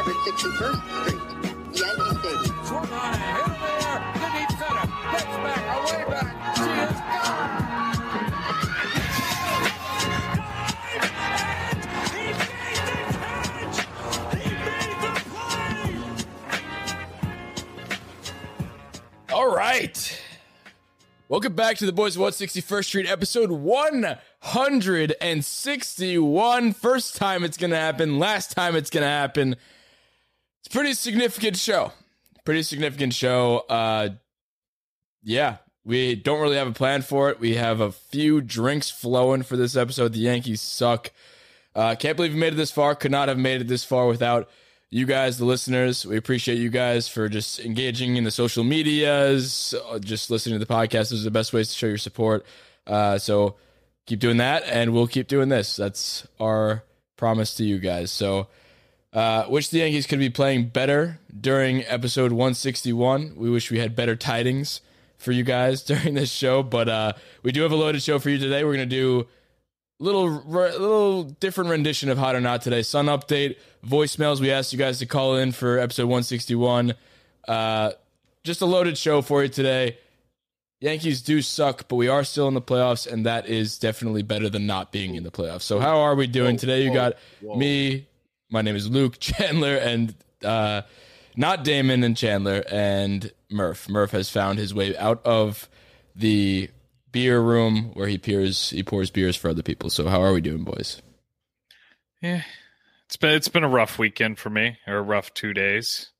161st Street, Yankee Stadium. Swung on and hit in the air deep center. Gets back, away back. She is gone. All right. Welcome back to the Boys of 161st Street, episode 161. First time it's going to happen, last time it's going to happen. It's pretty significant show. Pretty significant show. Uh, yeah, we don't really have a plan for it. We have a few drinks flowing for this episode. The Yankees suck. Uh, can't believe we made it this far. Could not have made it this far without you guys, the listeners. We appreciate you guys for just engaging in the social medias, uh, just listening to the podcast. Those are the best ways to show your support. Uh, so keep doing that, and we'll keep doing this. That's our promise to you guys. So, uh, wish the Yankees could be playing better during episode 161. We wish we had better tidings for you guys during this show, but uh, we do have a loaded show for you today. We're going to do little little different rendition of hot or not today. Sun update voicemails. We asked you guys to call in for episode 161 uh just a loaded show for you today. Yankees do suck but we are still in the playoffs and that is definitely better than not being in the playoffs. So how are we doing today? You got me my name is luke chandler and uh not damon and chandler and murph murph has found his way out of the beer room where he peers he pours beers for other people. So how are we doing, boys? Yeah, it's been it's been a rough weekend for me, or a rough two days,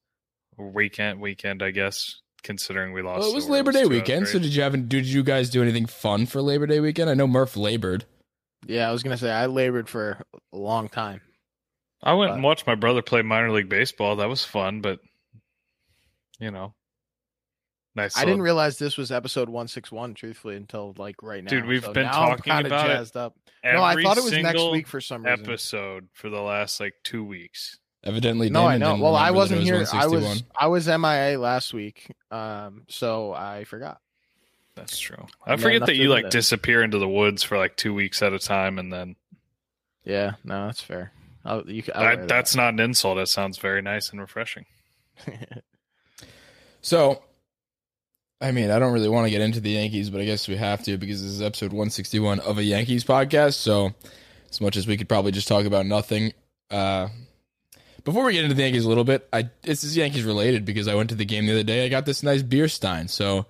weekend weekend, I guess. Considering we lost, Well, it was Labor Day Orioles two out weekend. So did you have did you guys do anything fun for Labor Day weekend? I know Murph labored. Yeah, I was gonna say I labored for a long time. I went uh, and watched my brother play minor league baseball. That was fun, but you know, nice. I didn't realize this was episode one six one. Truthfully, until like right now. Dude, we've So been now I'm talking kinda about it up. No, I thought it was next week for some reason. episode for the last like two weeks. Evidently, No, I know. Well, I wasn't it here. I was I was MIA last week, um, so I forgot. That's true. I And forget that you like that- disappear into the woods for like two weeks at a time, and then Yeah, no, that's fair. I'll, you, I'll wear that, that's not an insult. That sounds very nice and refreshing. So, I mean, I don't really want to get into the Yankees, but I guess we have to because this is episode 161 of a Yankees podcast. So, as much as we could probably just talk about nothing, uh, before we get into the Yankees a little bit, I this is Yankees related because I went to the game the other day. I got this nice beer stein. So,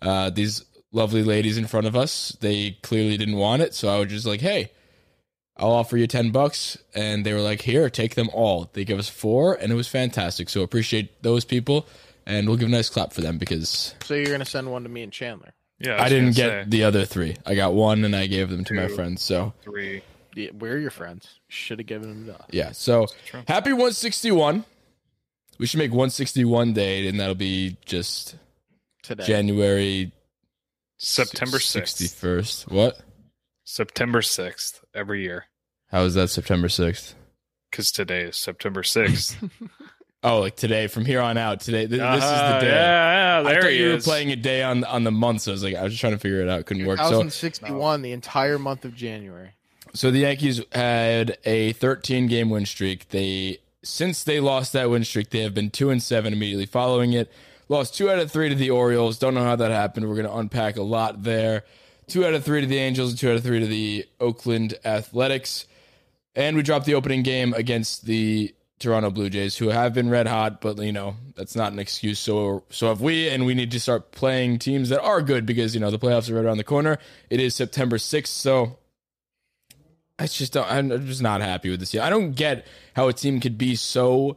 uh, these lovely ladies in front of us, they clearly didn't want it. So I was just like, hey. I'll offer you 10 bucks. And they were like, here, take them all. They gave us four, and it was fantastic. So appreciate those people. And we'll give a nice clap for them because so you're gonna send one to me and Chandler. Yeah, I, was didn't get say, the other three. I got one and I gave them to my friends. So, three. Yeah, we're your friends. Should have given them to us. yeah. So, happy 161. We should make 161 day, and that'll be just today. January September sixth. 61st. What? September sixth every year How is that September 6th? because today is September sixth. Oh, like today, from here on out. Today, th- this is the Uh-huh, day. Yeah, yeah, I there thought he you were is. playing a day on on the month, so I was like, I was just trying to figure it out. Couldn't work. So, 1061, the entire month of January. So the Yankees had a 13 game win streak. They since they lost that win streak, they have been two and seven immediately following it. Lost two out of three to the Orioles. Don't know how that happened. We're going to unpack a lot there. Two out of three to the Angels and two out of three to the Oakland Athletics. And we dropped the opening game against the Toronto Blue Jays, who have been red hot, but you know that's not an excuse. So so have we, and we need to start playing teams that are good because you know the playoffs are right around the corner. It is September sixth, so I just don't. I'm just not happy with this. year. I don't get how a team could be so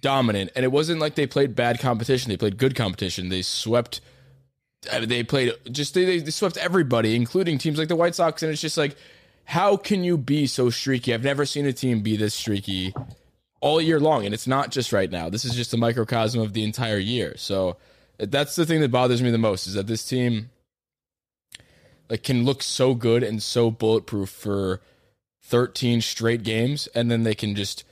dominant, and it wasn't like they played bad competition. They played good competition. They swept. Mean, They played just they, they swept everybody, including teams like the White Sox, and it's just like, how can you be so streaky? I've never seen a team be this streaky all year long, and it's not just right now. This is just a microcosm of the entire year. So that's the thing that bothers me the most is that this team like can look so good and so bulletproof for 13 straight games and then they can just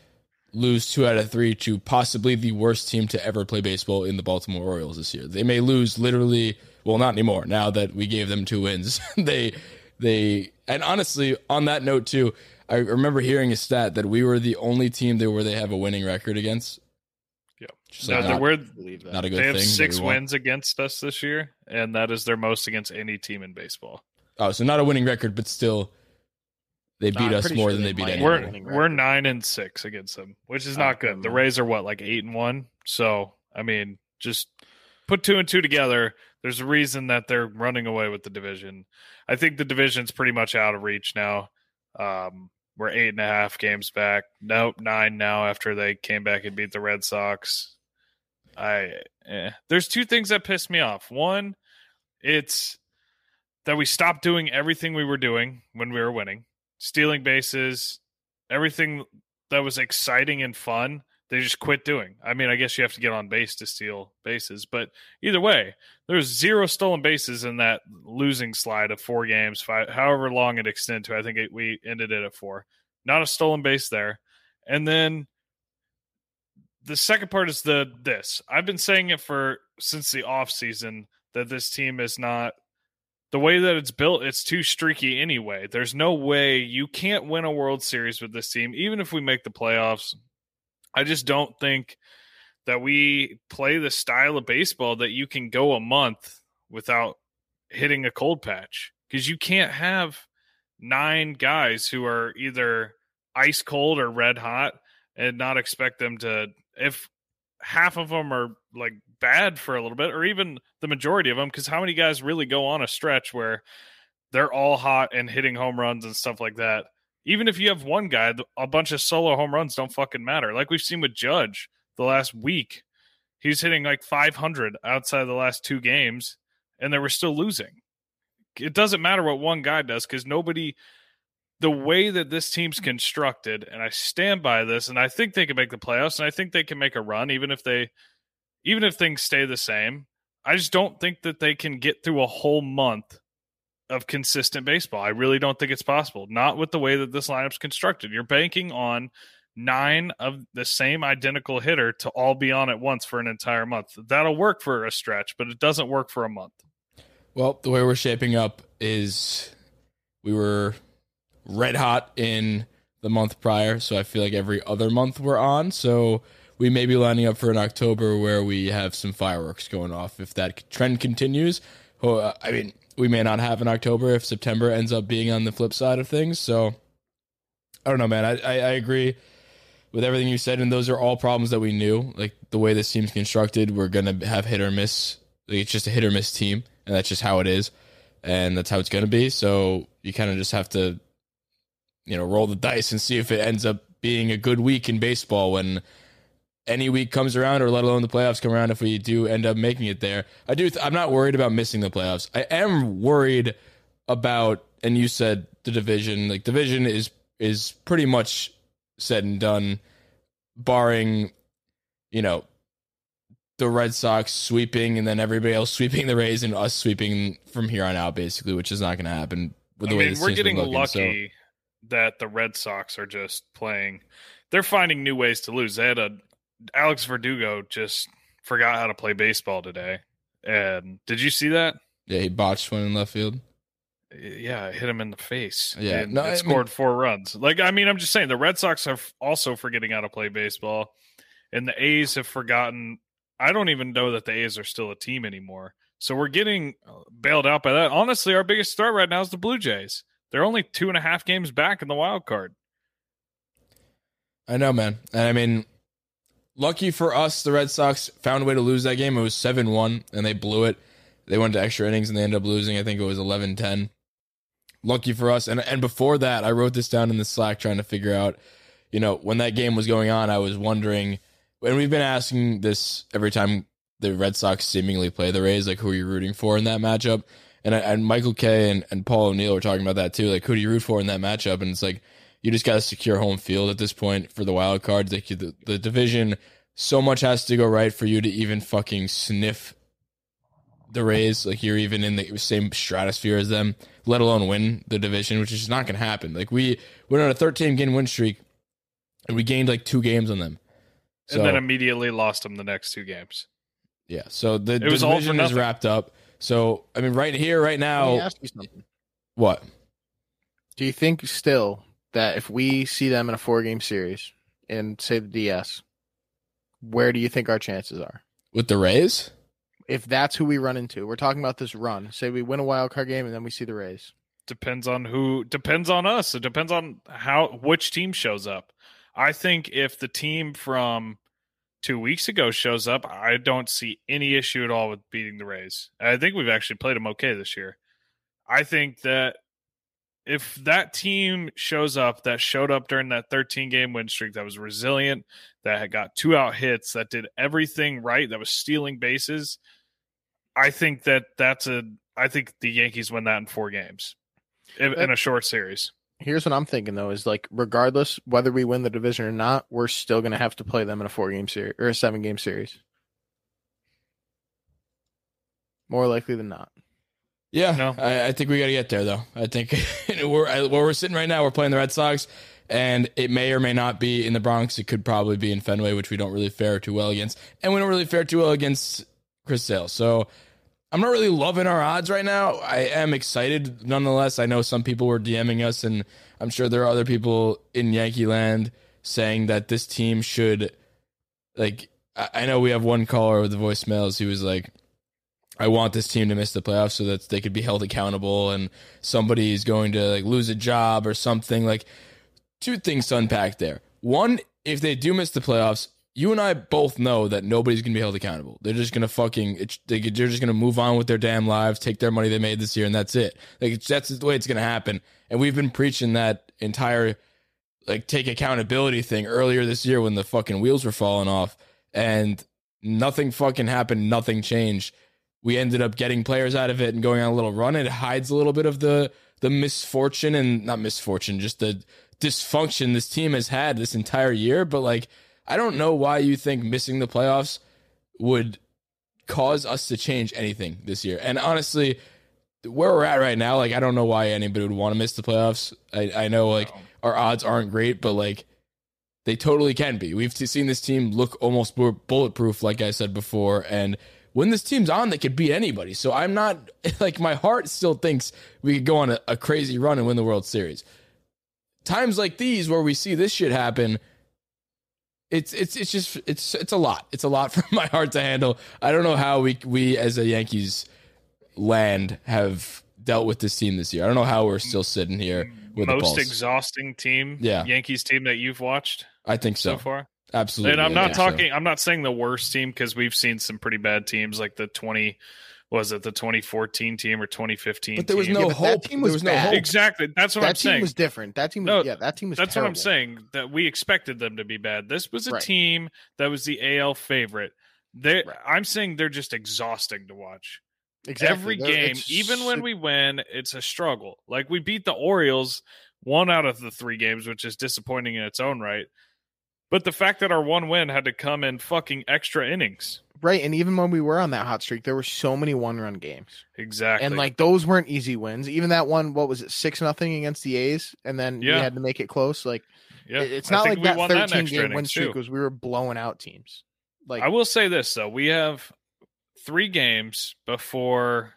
lose two out of three to possibly the worst team to ever play baseball in the Baltimore Orioles this year. They may lose literally, well, not anymore. Now that we gave them two wins, they, they, and honestly, on that note too, I remember hearing a stat that we were the only team that where they have a winning record against. Yeah. Just No, like there not, were believe not a good they have thing. that six wins against us this year, and that is their most against any team in baseball. Oh, so not a winning record, but still, they beat I'm us more sure than they they beat might anyone. We're we're nine and six against them, which is not good. The. Rays are what like eight and one. So I mean, just put two and two together. There's a reason that they're running away with the division. I think the division's pretty much out of reach now. Um, we're eight and a half games back. Nope, nine now after they came back and beat the Red Sox. I eh. there's two things that piss me off. One, it's that we stopped doing everything we were doing when we were winning, stealing bases, everything that was exciting and fun. They just quit doing. I mean, I guess you have to get on base to steal bases, but either way, there's zero stolen bases in that losing slide of four games, five, however long it extended to. I think it, we ended it at four. Not a stolen base there, and then the second part is the this. I've been saying it for since the off season that this team is not the way that it's built. It's too streaky anyway. There's no way you can't win a World Series with this team, even if we make the playoffs. I just don't think that we play the style of baseball that you can go a month without hitting a cold patch. Because you can't have nine guys who are either ice cold or red hot and not expect them to if half of them are like bad for a little bit or even the majority of them because how many guys really go on a stretch where they're all hot and hitting home runs and stuff like that even if you have one guy a bunch of solo home runs don't fucking matter like we've seen with judge the last week he's hitting like 500 outside the last two games and they were still losing it doesn't matter what one guy does because nobody the way that this team's constructed, and I stand by this, and I think they can make the playoffs, and I think they can make a run, even if they, even if things stay the same. I just don't think that they can get through a whole month of consistent baseball. I really don't think it's possible. Not with the way that this lineup's constructed. You're banking on nine of the same identical hitter to all be on at once for an entire month. That'll work for a stretch, but it doesn't work for a month. Well, the way we're shaping up is we were red hot in the month prior, so I feel like every other month we're on. So we may be lining up for an October where we have some fireworks going off. If that trend continues, oh, I mean, we may not have in October if September ends up being on the flip side of things. So I don't know, man. I, I, I agree with everything you said, and those are all problems that we knew. Like the way this team's constructed, we're gonna have hit or miss. Like, it's just a hit or miss team, and that's just how it is, and that's how it's gonna be. So you kind of just have to, you know, roll the dice and see if it ends up being a good week in baseball when any week comes around, or let alone the playoffs come around. If we do end up making it there, I do. Th- I'm not worried about missing the playoffs. I am worried about, and you said the division. Like division is is pretty much said and done, barring, you know, the Red Sox sweeping and then everybody else sweeping the Rays and us sweeping from here on out, basically, which is not going to happen with the I way mean, we're getting looking, so- lucky that the Red Sox are just playing. They're finding new ways to lose. They had a Alex Verdugo just forgot how to play baseball today. And did you see that? yeah, he botched one in left field. Yeah, it hit him in the face. Yeah, and no, I it mean- scored four runs. Like, I mean, I'm just saying the Red Sox are also forgetting how to play baseball, and the A's have forgotten. I don't even know that the A's are still a team anymore. So we're getting uh, bailed out by that. Honestly, our biggest threat right now is the Blue Jays. They're only two and a half games back in the wild card. I know, man. And I mean, lucky for us, the Red Sox found a way to lose that game. It was 7 1, and they blew it. They went to extra innings and they ended up losing. I think it was 11 10. Lucky for us. And, and before that, I wrote this down in the Slack trying to figure out, you know, when that game was going on, I was wondering, and we've been asking this every time the Red Sox seemingly play the Rays, like who are you rooting for in that matchup? And, and Michael Kay and, and Paul O'Neill were talking about that too. Like, who do you root for in that matchup? And it's like, you just got to secure home field at this point for the wild cards. Like the, the division, so much has to go right for you to even fucking sniff the Rays. Like you're even in the same stratosphere as them, let alone win the division, which is just not going to happen. Like we went on a 13 game win streak, and we gained like two games on them. So and then immediately lost them the next two games. yeah, so the, the was all for division is wrapped up. So I mean, right here, right Let me now, ask you something. what? Do you think still that if we see them in a four game series and say the DS, where do you think our chances are? With the Rays? If that's who we run into, we're talking about this run. Say we win a wild card game and then we see the Rays. depends on who depends on us it depends on how which team shows up i think if the team from two weeks ago shows up i don't see any issue at all with beating the rays i think we've actually played them okay this year i think that if that team shows up that showed up during that 13 game win streak that was resilient that had got two out hits that did everything right that was stealing bases i think that that's a i think the yankees win that in four games in, in a short series. Here's what I'm thinking though: is like regardless whether we win the division or not, we're still gonna have to play them in a four game series or a seven game series. More likely than not. Yeah, No. I, I think we got to get there though. I think we're I- where we're sitting right now. We're playing the Red Sox, and it may or may not be in the Bronx. It could probably be in Fenway, which we don't really fare too well against, and we don't really fare too well against Chris Sale. So I'm not really loving our odds right now. I am excited nonetheless. I know some people were DMing us, and I'm sure there are other people in Yankee land saying that this team should, like, I I know we have one caller with the voicemails who was like, I want this team to miss the playoffs so that they could be held accountable and somebody's going to like lose a job or something. Like two things to unpack there. One, if they do miss the playoffs, you and I both know that nobody's going to be held accountable. They're just going to fucking, they, they're just going to move on with their damn lives, take their money they made this year, and that's it. Like that's the way it's going to happen. And we've been preaching that entire like take accountability thing earlier this year when the fucking wheels were falling off and nothing fucking happened, nothing changed. We ended up getting players out of it and going on a little run. It hides a little bit of the the misfortune and not misfortune, just the dysfunction this team has had this entire year. But like, I don't know why you think missing the playoffs would cause us to change anything this year. And honestly, where we're at right now, like I don't know why anybody would want to miss the playoffs. I, I know like our odds aren't great, but like they totally can be. We've seen this team look almost bulletproof, like I said before, and when this team's on, they could beat anybody. So I'm not like my heart still thinks we could go on a, a crazy run and win the World Series. Times like these where we see this shit happen, it's it's it's just it's it's a lot. It's a lot for my heart to handle. I don't know how we we as a Yankees land have dealt with this team this year. I don't know how we're still sitting here with Most exhausting team, Yeah. Yankees team that you've watched I think so, so. far. Absolutely. and I'm I not think so. talking. I'm not saying the worst team because we've seen some pretty bad teams like the 20 was it the 2014 team or 2015 But there was team? no Yeah, but that hope. team there was was no hope. exactly. That's what that I'm team saying. was different. That team was No, yeah, that team was That's what I'm saying. That we expected them to be bad. This was a Right. team that was the AL favorite. They, Right. I'm saying they're just exhausting to watch. Exactly. Every They're- game, even when we win, it's a struggle. Like we beat the Orioles one out of the three games, which is disappointing in its own right. But the fact that our one win had to come in fucking extra innings. right, and even when we were on that hot streak, there were so many one run games. Exactly. And like those weren't easy wins. Even that one, what was it, six nothing against the A's, and then Yeah. we had to make it close. Like yeah, it's not like we that won thirteen next game win streak too. was we were blowing out teams. Like I will say this though, we have three games before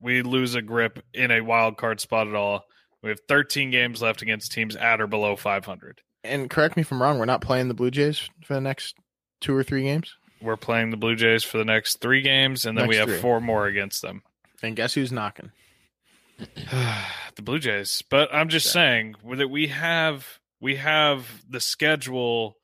we lose a grip in a wild card spot at all. We have 13 games left against teams at or below 500. And correct me if I'm wrong, we're not playing the Blue Jays for the next two or three games. We're playing the Blue Jays for the next three games, and then we have three. four more against them. And guess who's knocking? the Blue Jays. But I'm just saying that we have we have the schedule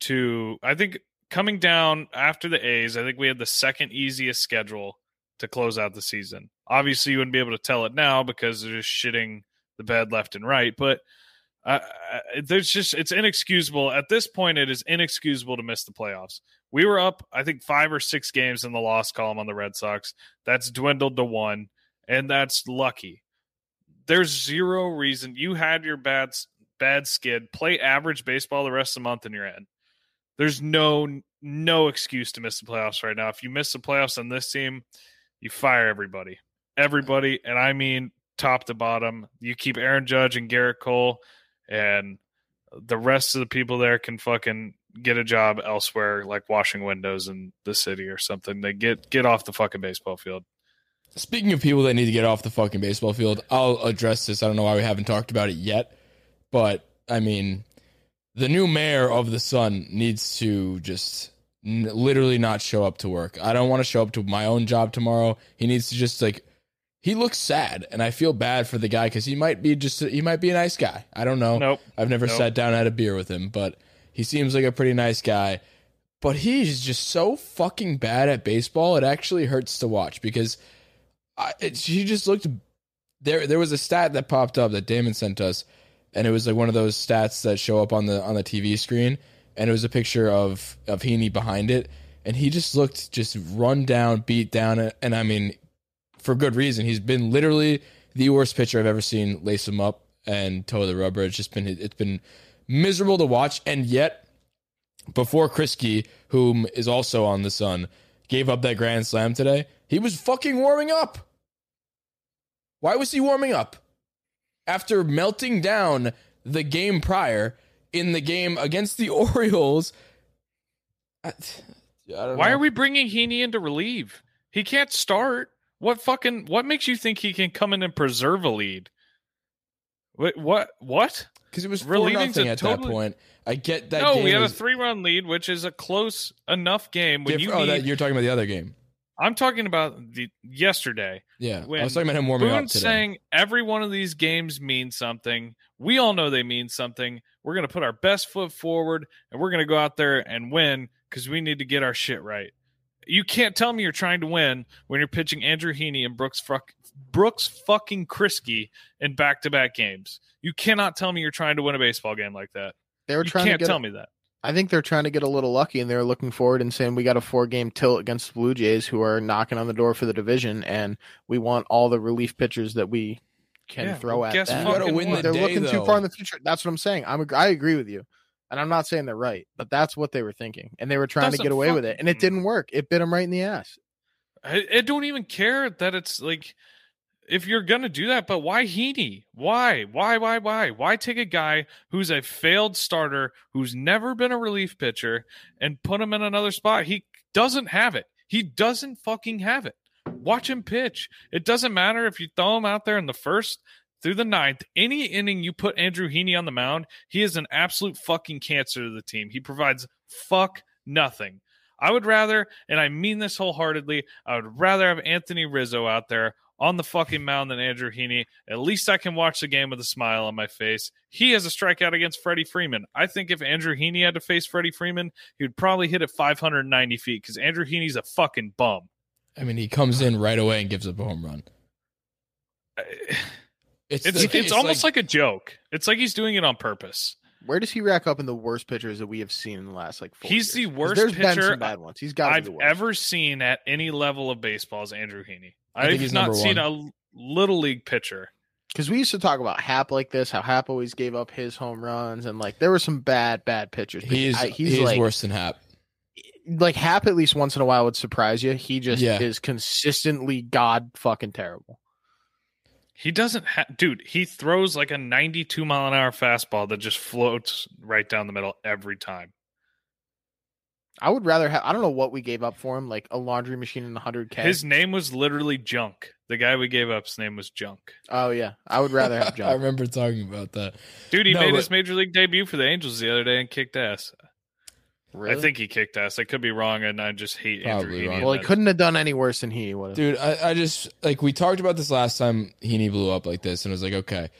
to I think coming down after the A's, I think we had the second easiest schedule to close out the season. Obviously, you wouldn't be able to tell it now because they're just shitting the bed left and right, but there's just it's inexcusable at this point. It is inexcusable to miss the playoffs. We were up, I think, five or six games in the loss column on the Red Sox. That's dwindled to one, and that's lucky. There's zero reason you had your bad bad skid. Play average baseball the rest of the month, and you're in. There's no no excuse to miss the playoffs right now. If you miss the playoffs on this team, you fire everybody, everybody, and I mean top to bottom. You keep Aaron Judge and Gerrit Cole, and the rest of the people there can fucking get a job elsewhere, like washing windows in the city or something. They get get off the fucking baseball field. Speaking of people that need to get off the fucking baseball field, I'll address this. I don't know why we haven't talked about it yet, but I mean, the new mayor of the Sun needs to just n- literally not show up to work. I don't want to show up to my own job tomorrow. He needs to just like he looks sad and I feel bad for the guy cuz he might be just he might be a nice guy. I don't know. Nope. I've never Nope. sat down and had a beer with him, but he seems like a pretty nice guy. But he's just so fucking bad at baseball. It actually hurts to watch because I, it, he just looked there. There was a stat that popped up that Damon sent us, and it was like one of those stats that show up on the on the TV screen, and it was a picture of of Heaney behind it, and he just looked just run down, beat down, and I mean, for good reason. He's been literally the worst pitcher I've ever seen lace him up and toe the rubber. It's just been it's been miserable to watch, and yet before Kriske, whom is also on the Sun, gave up that grand slam today, he was fucking warming up. Why was he warming up? After melting down the game prior in the game against the Orioles. I, I Why know. are we bringing Heaney in to relieve? He can't start. What fucking what makes you think he can come in and preserve a lead? What what what? Because it was four nothing at totally- that point. I get that. no, we had a three run lead, which is a close enough game. When diff- you oh, need, that, you're talking about the other game. I'm talking about the yesterday. Yeah, I was talking about him warming up Boone's today. saying every one of these games means something. We all know they mean something. We're going to put our best foot forward and we're going to go out there and win because we need to get our shit right. You can't tell me you're trying to win when you're pitching Andrew Heaney and Brooks fuck, Brooks fucking Kriske in back to back games. You cannot tell me you're trying to win a baseball game like that. They were You trying to can't get. tell me that. I think they're trying to get a little lucky, and they're looking forward and saying we got a four game tilt against the Blue Jays, who are knocking on the door for the division, and we want all the relief pitchers that we can Yeah, throw well, at guess them. You gotta fucking win the they're day, looking too far in the future. That's what I'm saying. I'm I agree with you, and I'm not saying they're right, but that's what they were thinking, and they were trying to get away with it, and it didn't work. It bit them right in the ass. I, I don't even care that it's like if you're gonna do that, but why Heaney? Why? Why? Why? Why? Why take a guy who's a failed starter, who's never been a relief pitcher, and put him in another spot? He doesn't have it. He doesn't fucking have it. Watch him pitch. It doesn't matter if you throw him out there in the first through the ninth. Any inning you put Andrew Heaney on the mound, he is an absolute fucking cancer to the team. He provides fuck nothing. I would rather, and I mean this wholeheartedly, I would rather have Anthony Rizzo out there on the fucking mound than Andrew Heaney. At least I can watch the game with a smile on my face. He has a strikeout against Freddie Freeman. I think if Andrew Heaney had to face Freddie Freeman, he would probably hit it 590 feet because Andrew Heaney's a fucking bum. I mean, he comes in right away and gives up a home run. It's It's the- it's, almost like, a joke. It's like he's doing it on purpose. Where does he rack up in the worst pitchers that we have seen in the last like four He's the years? 'Cause worst There's been some bad ones. He's got I've the worst. ever seen at any level of baseball is Andrew Heaney. I think I've he's not seen a little league pitcher. because we used to talk about Happ like this, how Happ always gave up his home runs, and like there were some bad, bad pitchers. but he's I- he's he's like worse than Happ. like Happ at least once in a while would surprise you. He just Yeah. is consistently god fucking terrible. He doesn't have, dude. He throws like a 92 mile an hour fastball that just floats right down the middle every time. I would rather have. I don't know what we gave up for him, like a laundry machine and 100k. His name was literally Junk. The guy we gave up's name was Junk. oh yeah, I would rather have Junk. I remember talking about that. Dude, he No, made but- his major league debut for the Angels the other day and kicked ass. Really? I think he kicked ass. I could be wrong, and I just hate Andrew Heaney. Well, he couldn't have done any worse than he would have. Dude, I, I just like we talked about this last time Heaney blew up like this, and it was like okay,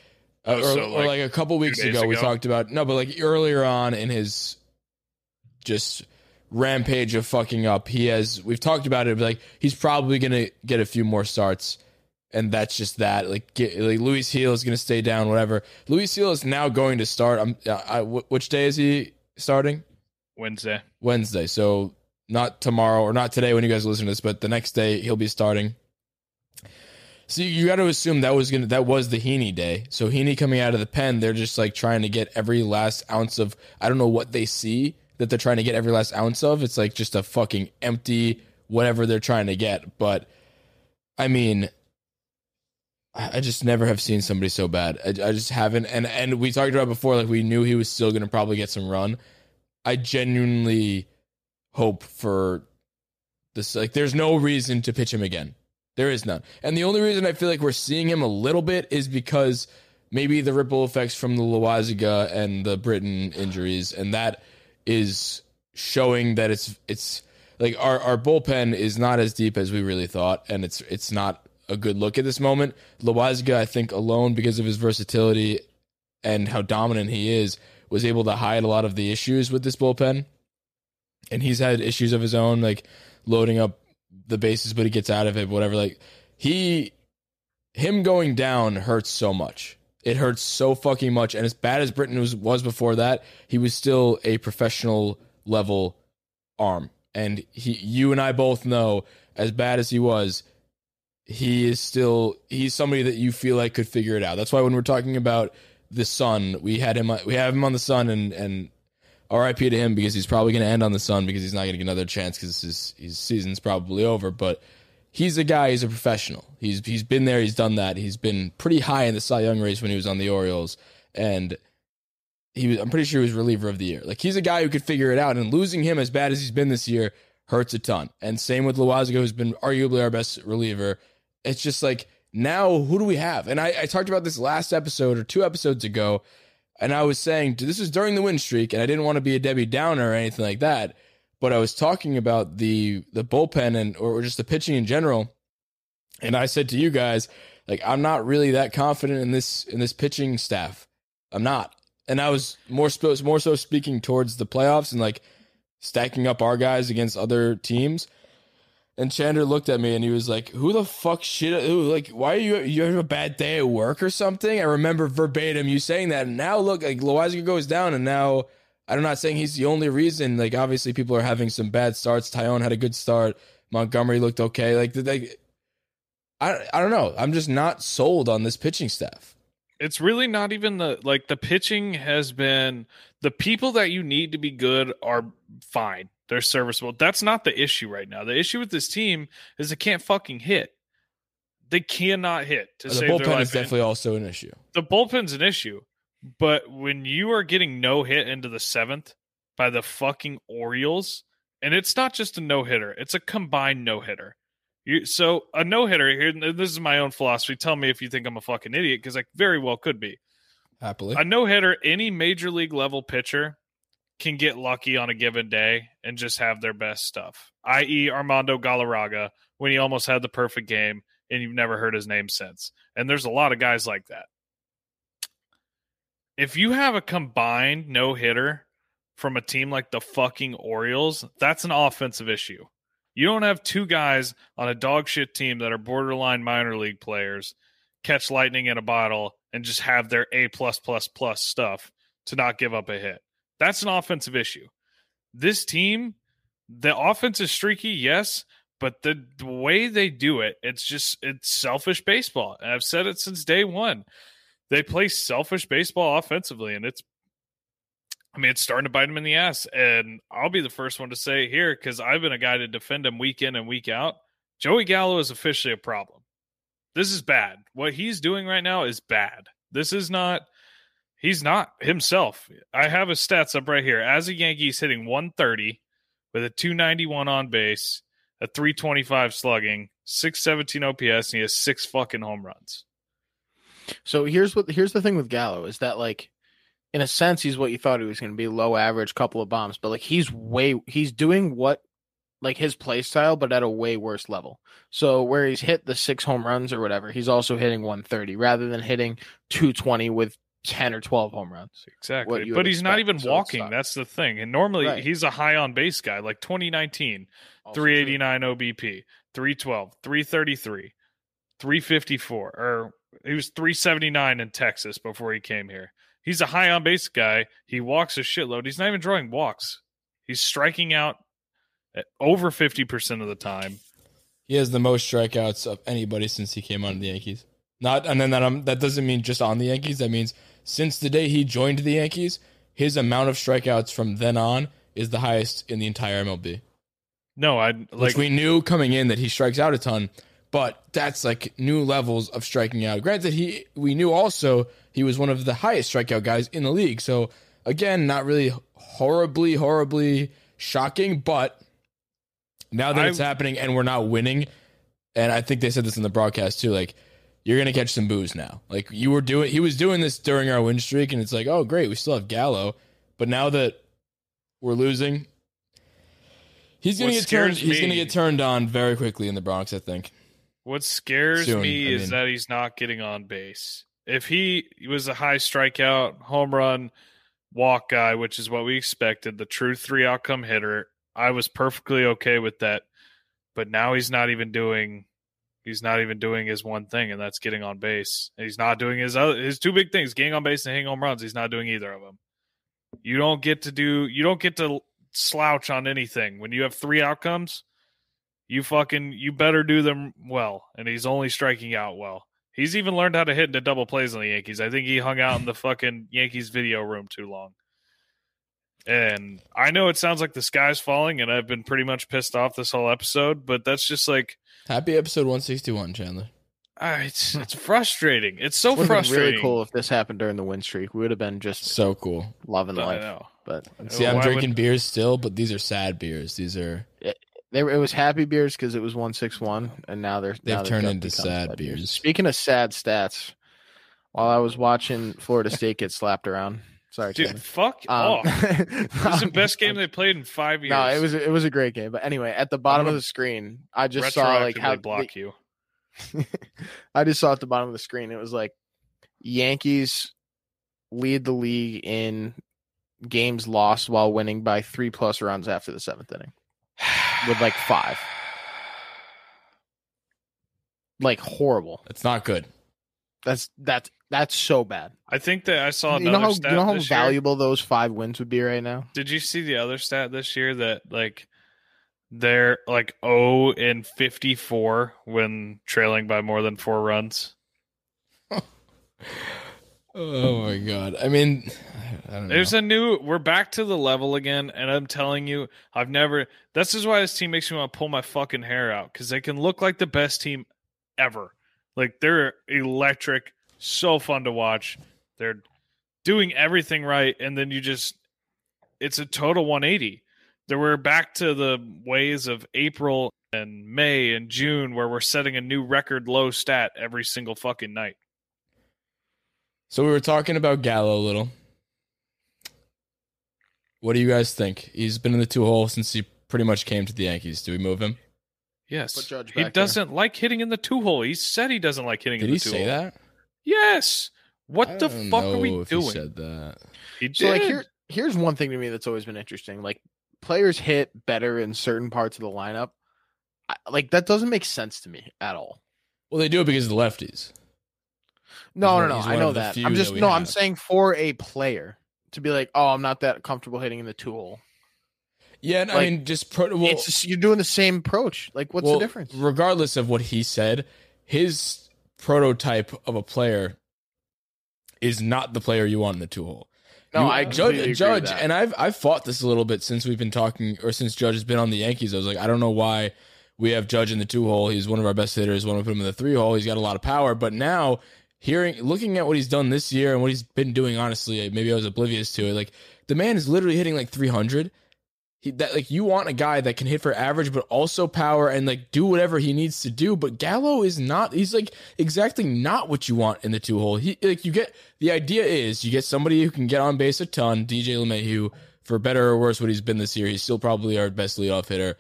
uh, Oh, or, so, or like, like a couple weeks days ago, we talked about no, but like earlier on in his just rampage of fucking up, he has we've talked about it. But like he's probably gonna get a few more starts, and that's just that. Like get, like Luis Gil is gonna stay down, whatever. Luis Gil is now going to start. I'm I, wh- which day is he starting? Wednesday. Wednesday. So not tomorrow or not today when you guys listen to this, but the next day he'll be starting. So you got to assume that was gonna that was the Heaney day. So Heaney coming out of the pen, they're just like trying to get every last ounce of I don't know what they see that they're trying to get every last ounce of. It's like just a fucking empty whatever they're trying to get. But I mean, I just never have seen somebody so bad. I, I just haven't. And and we talked about before, like we knew he was still to probably get some run. I genuinely hope for this. Like, there's no reason to pitch him again. There is none. And the only reason I feel like we're seeing him a little bit is because maybe the ripple effects from the Loaisiga and the Britton injuries, and that is showing that it's it's like our our bullpen is not as deep as we really thought, and it's it's not a good look at this moment. Loaisiga, I think, alone because of his versatility and how dominant he is, was able to hide a lot of the issues with this bullpen. And he's had issues of his own, like loading up the bases, but he gets out of it, whatever. Like he, him going down hurts so much. It hurts so fucking much. And as bad as Britton was, was before that, he was still a professional level arm. And he, you and I both know, as bad as he was, he is still he's somebody that you feel like could figure it out. That's why when we're talking about the Sun, we had him we have him on the Sun and and RIP to him because he's probably going to end on the Sun because he's not going to get another chance because his his season's probably over. But he's a guy. He's a professional. He's he's been there. He's done that. He's been pretty high in the Cy Young race when he was on the Orioles, and he was. I'm pretty sure he was reliever of the year. Like he's a guy who could figure it out. And losing him as bad as he's been this year hurts a ton. And same with Loaisiga, who's been arguably our best reliever. It's just like now who do we have? And I, I talked about this last episode or two episodes ago, and I was saying this is during the win streak, and I didn't want to be a Debbie Downer or anything like that. But I was talking about the the bullpen and or just the pitching in general. And I said to you guys, like, I'm not really that confident in this in this pitching staff. I'm not. And I was more sp- more so speaking towards the playoffs and like stacking up our guys against other teams. And Chandler looked at me and he was like, "Who the fuck shit? Like, why are you? You have a bad day at work or something?" I remember verbatim you saying that. And now look, like Loaisiga goes down, and now I'm not saying he's the only reason. Like, obviously, people are having some bad starts. Taillon had a good start. Montgomery looked okay. Like, like I I don't know. I'm just not sold on this pitching staff. It's really not even the like the pitching has been the people that you need to be good are fine. They're serviceable. That's not the issue right now. The issue with this team is they can't fucking hit. They cannot hit. To The save their bullpen life. is definitely also an issue. the bullpen's an issue, but when you are getting no hit into the seventh by the fucking Orioles, and it's not just a no hitter, it's a combined no hitter. You so a no hitter here. This is my own philosophy. Tell me if you think I'm a fucking idiot because I very well could be. Happily, A no hitter, any major league level pitcher can get lucky on a given day and just have their best stuff. I.e., Armando Galarraga when he almost had the perfect game and you've never heard his name since. And there's a lot of guys like that. If you have a combined no hitter from a team like the fucking Orioles, that's an offensive issue. You don't have two guys on a dog shit team that are borderline minor league players catch lightning in a bottle and just have their A plus plus plus stuff to not give up a hit. That's an offensive issue. This team, the offense is streaky, yes, but the, the way they do it, it's just it's selfish baseball. And I've said it since day one. They play selfish baseball offensively, and it's I mean, it's starting to bite him in the ass. And I'll be the first one to say it here, because I've been a guy to defend him week in and week out. Joey Gallo is officially a problem. This is bad. What he's doing right now is bad. This is not, he's not himself. I have his stats up right here. As a Yankee, he's hitting 130 with a 291 on base, a 325 slugging, 617 OPS, and he has six fucking home runs. So here's what here's the thing with Gallo is that like in a sense he's what you thought he was going to be low average couple of bombs but like he's way he's doing what like his play style but at a way worse level. So where he's hit the 6 home runs or whatever he's also hitting 130 rather than hitting 220 with 10 or 12 home runs. Exactly. But he's not even so walking. That's the thing. And normally Right. he's a high on base guy, like 2019, Also true. 389 OBP, 312, 333, 354, or he was 379 in Texas before he came here. He's a high on base guy. He walks a shitload. He's not even drawing walks. He's striking out at over 50% of the time. he has the most strikeouts of anybody since he came on the Yankees. Not, and then that um, that doesn't mean just on the Yankees. That means since the day he joined the Yankees, his amount of strikeouts from then on is the highest in the entire MLB. No, I Which like we knew coming in that he strikes out a ton, but that's like new levels of striking out. Granted, he we knew also he was one of the highest strikeout guys in the league. So again, not really horribly, horribly shocking, but now that I- it's happening and we're not winning, and I think they said this in the broadcast too, like you're gonna catch some booze now. Like you were doing, he was doing this during our win streak, and it's like, oh great, we still have Gallo, but now that we're losing, he's gonna What get turned. scares He's gonna get turned on very quickly in the Bronx. I think. What scares Soon, me I is that he's not getting on base. If he was a high strikeout, home run, walk guy, which is what we expected, the true three outcome hitter, I was perfectly okay with that. But now he's not even doing he's not even doing his one thing, and that's getting on base. He's not doing his other his two big things, getting on base and hitting home runs. He's not doing either of them. You don't get to do you don't get to slouch on anything. When you have three outcomes, you fucking you better do them well. And he's only striking out well. He's even learned how to hit into double plays on the Yankees. I think he hung out in the fucking Yankees video room too long. And I know it sounds like the sky's falling, and I've been pretty much pissed off this whole episode, but that's just like Happy episode 161, Chandler. ah, it's it's frustrating. It's so Would have frustrating. really cool if this happened during the win streak. We would have been just So cool. loving I life. know. But See, I'm why drinking would- beers still, but these are sad beers. These are they were, it was happy beers because it was one six one, and now they're They've now turned into become sad beers. Speaking of sad stats, while I was watching Florida State get slapped around, sorry, Dude, Tanner. fuck Um, off. This is the best game they played in five years. No, it was it was a great game. But anyway, at the bottom of the screen, I just saw like how block you. I just saw at the bottom of the screen. It was like Yankees lead the league in games lost while winning by three plus runs after the seventh inning with like five. Like horrible. it's not good. That's that's that's so bad. I think that I saw You another know how stat you know how this year. valuable those five wins would be right now. Did you see the other stat this year that like they're like 0 and 54 when trailing by more than 4 runs? Oh my god. I mean, I don't know. There's a new we're back to the level again and I'm telling you I've never this is why this team makes me want to pull my fucking hair out cuz they can look like the best team ever. Like they're electric, so fun to watch. They're doing everything right and then you just it's a total 180. There we're back to the ways of April and May and June where we're setting a new record low stat every single fucking night. So we were talking about Gallo a little. What do you guys think? He's been in the two hole since he pretty much came to the Yankees. Do we move him? Yes. Judge He doesn't like hitting in the two hole. He said he doesn't like hitting Did in the he two say hole. that? Yes. What the don't fuck are we if he doing? said that. He did. So like here here's one thing to me that's always been interesting. Like players hit better in certain parts of the lineup. I, like that doesn't make sense to me at all. Well, they do it because of the lefties. No, no, no. I know that. I'm just we no. I'm saying for a player to be like, oh, I'm not that comfortable hitting in the two hole. Yeah, and I mean, just pro- well, it's just, you're doing the same approach. Like, what's well, the difference? Regardless of what he said, his prototype of a player is not the player you want in the two hole. No, You- I Judge, completely agree with Judge, and I've I've fought this a little bit since we've been talking, or since Judge has been on the Yankees. I was like, I don't know why we have Judge in the two hole. He's one of our best hitters. Want to put him in the three hole? He's got a lot of power. But now, hearing, looking at what he's done this year and what he's been doing, honestly, maybe I was oblivious to it. Like the man is literally hitting like three hundred. He, that like you want a guy that can hit for average, but also power and like do whatever he needs to do. But Gallo is not. He's like exactly not what you want in the two hole. He like you get the idea is you get somebody who can get on base a ton. DJ LeMahieu, for better or worse, what he's been this year, he's still probably our best leadoff hitter.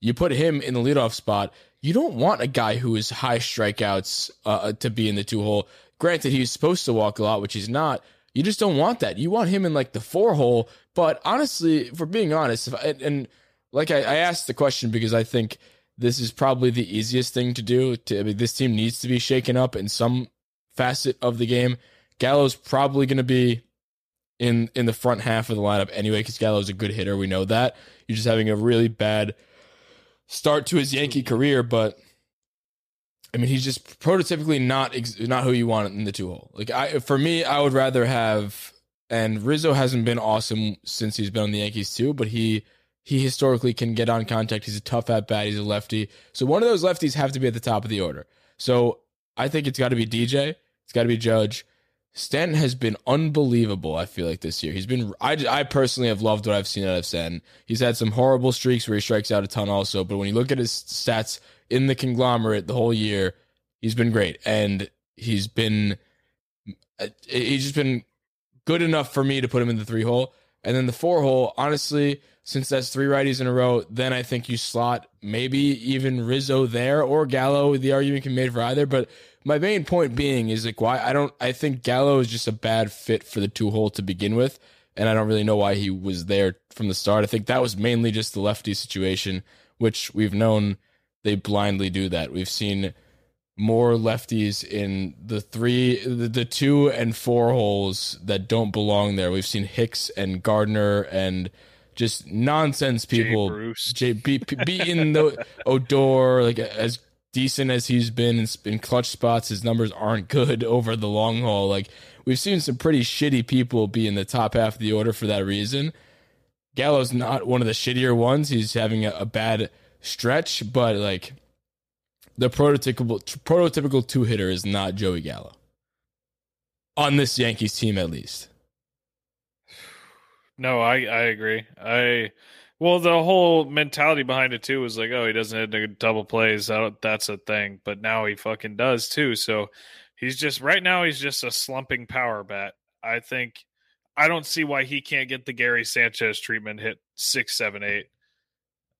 You put him in the leadoff spot. You don't want a guy who is high strikeouts uh, to be in the two hole. Granted, he's supposed to walk a lot, which he's not. You just don't want that. You want him in like the four hole. But honestly, for being honest, I, and, and like I, I asked the question because I think this is probably the easiest thing to do. To I mean, this team needs to be shaken up in some facet of the game. Gallo's probably going to be in in the front half of the lineup anyway because Gallo's a good hitter. We know that. You're just having a really bad start to his Yankee career, but I mean, he's just prototypically not ex- not who you want in the two hole. Like I, for me, I would rather have. And Rizzo hasn't been awesome since he's been on the Yankees too, but he he historically can get on contact. He's a tough at bat. He's a lefty. So one of those lefties have to be at the top of the order. So I think it's got to be DJ. It's got to be Judge. Stanton has been unbelievable. I feel like this year he's been. I I personally have loved what I've seen out of Stanton. He's had some horrible streaks where he strikes out a ton also, but when you look at his stats in the conglomerate the whole year, he's been great. And he's been uh, he's just been good enough for me to put him in the three hole. And then the four hole, honestly, since that's three righties in a row, then I think you slot maybe even Rizzo there or Gallo. The argument can be made for either. But my main point being is like why I don't I think Gallo is just a bad fit for the two hole to begin with. And I don't really know why he was there from the start. I think that was mainly just the lefty situation, which we've known they blindly do that. We've seen more lefties in the three, the, the two and four holes that don't belong there. We've seen Hicks and Gardner and just nonsense people. Jay Bruce. Jay, be, beating the Odor like as decent as he's been in, in clutch spots. His numbers aren't good over the long haul. Like we've seen some pretty shitty people be in the top half of the order for that reason. Gallo's not one of the shittier ones. He's having a, a bad stretch, but like the prototypical prototypical two hitter is not Joey Gallo on this Yankees team, at least. No, I I agree. I well, the whole mentality behind it too was like, oh, he doesn't hit double plays. That's a thing, but now he fucking does too. So he's just right now he's just a slumping power bat. I think I don't see why he can't get the Gary Sanchez treatment, hit six, seven, eight.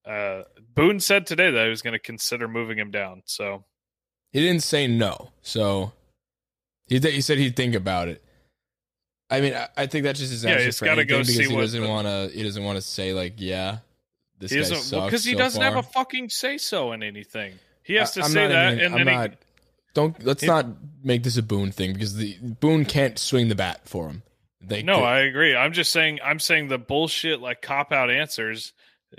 Uh, Boone said today that he was going to consider moving him down. So He didn't say no, so he th- he said he'd think about it. I mean, I, I think that's just his Yeah, answer he's for anything go because he doesn't want to. He doesn't want to say like, yeah, this he guy sucks because he so doesn't far. have a fucking say so in anything. He has to I'm say that, even- and I'm then not. he, Don't let's He- not make this a Boone thing because the Boone can't swing the bat for him. They no, could- I agree. I'm just saying. I'm saying the bullshit like cop out answers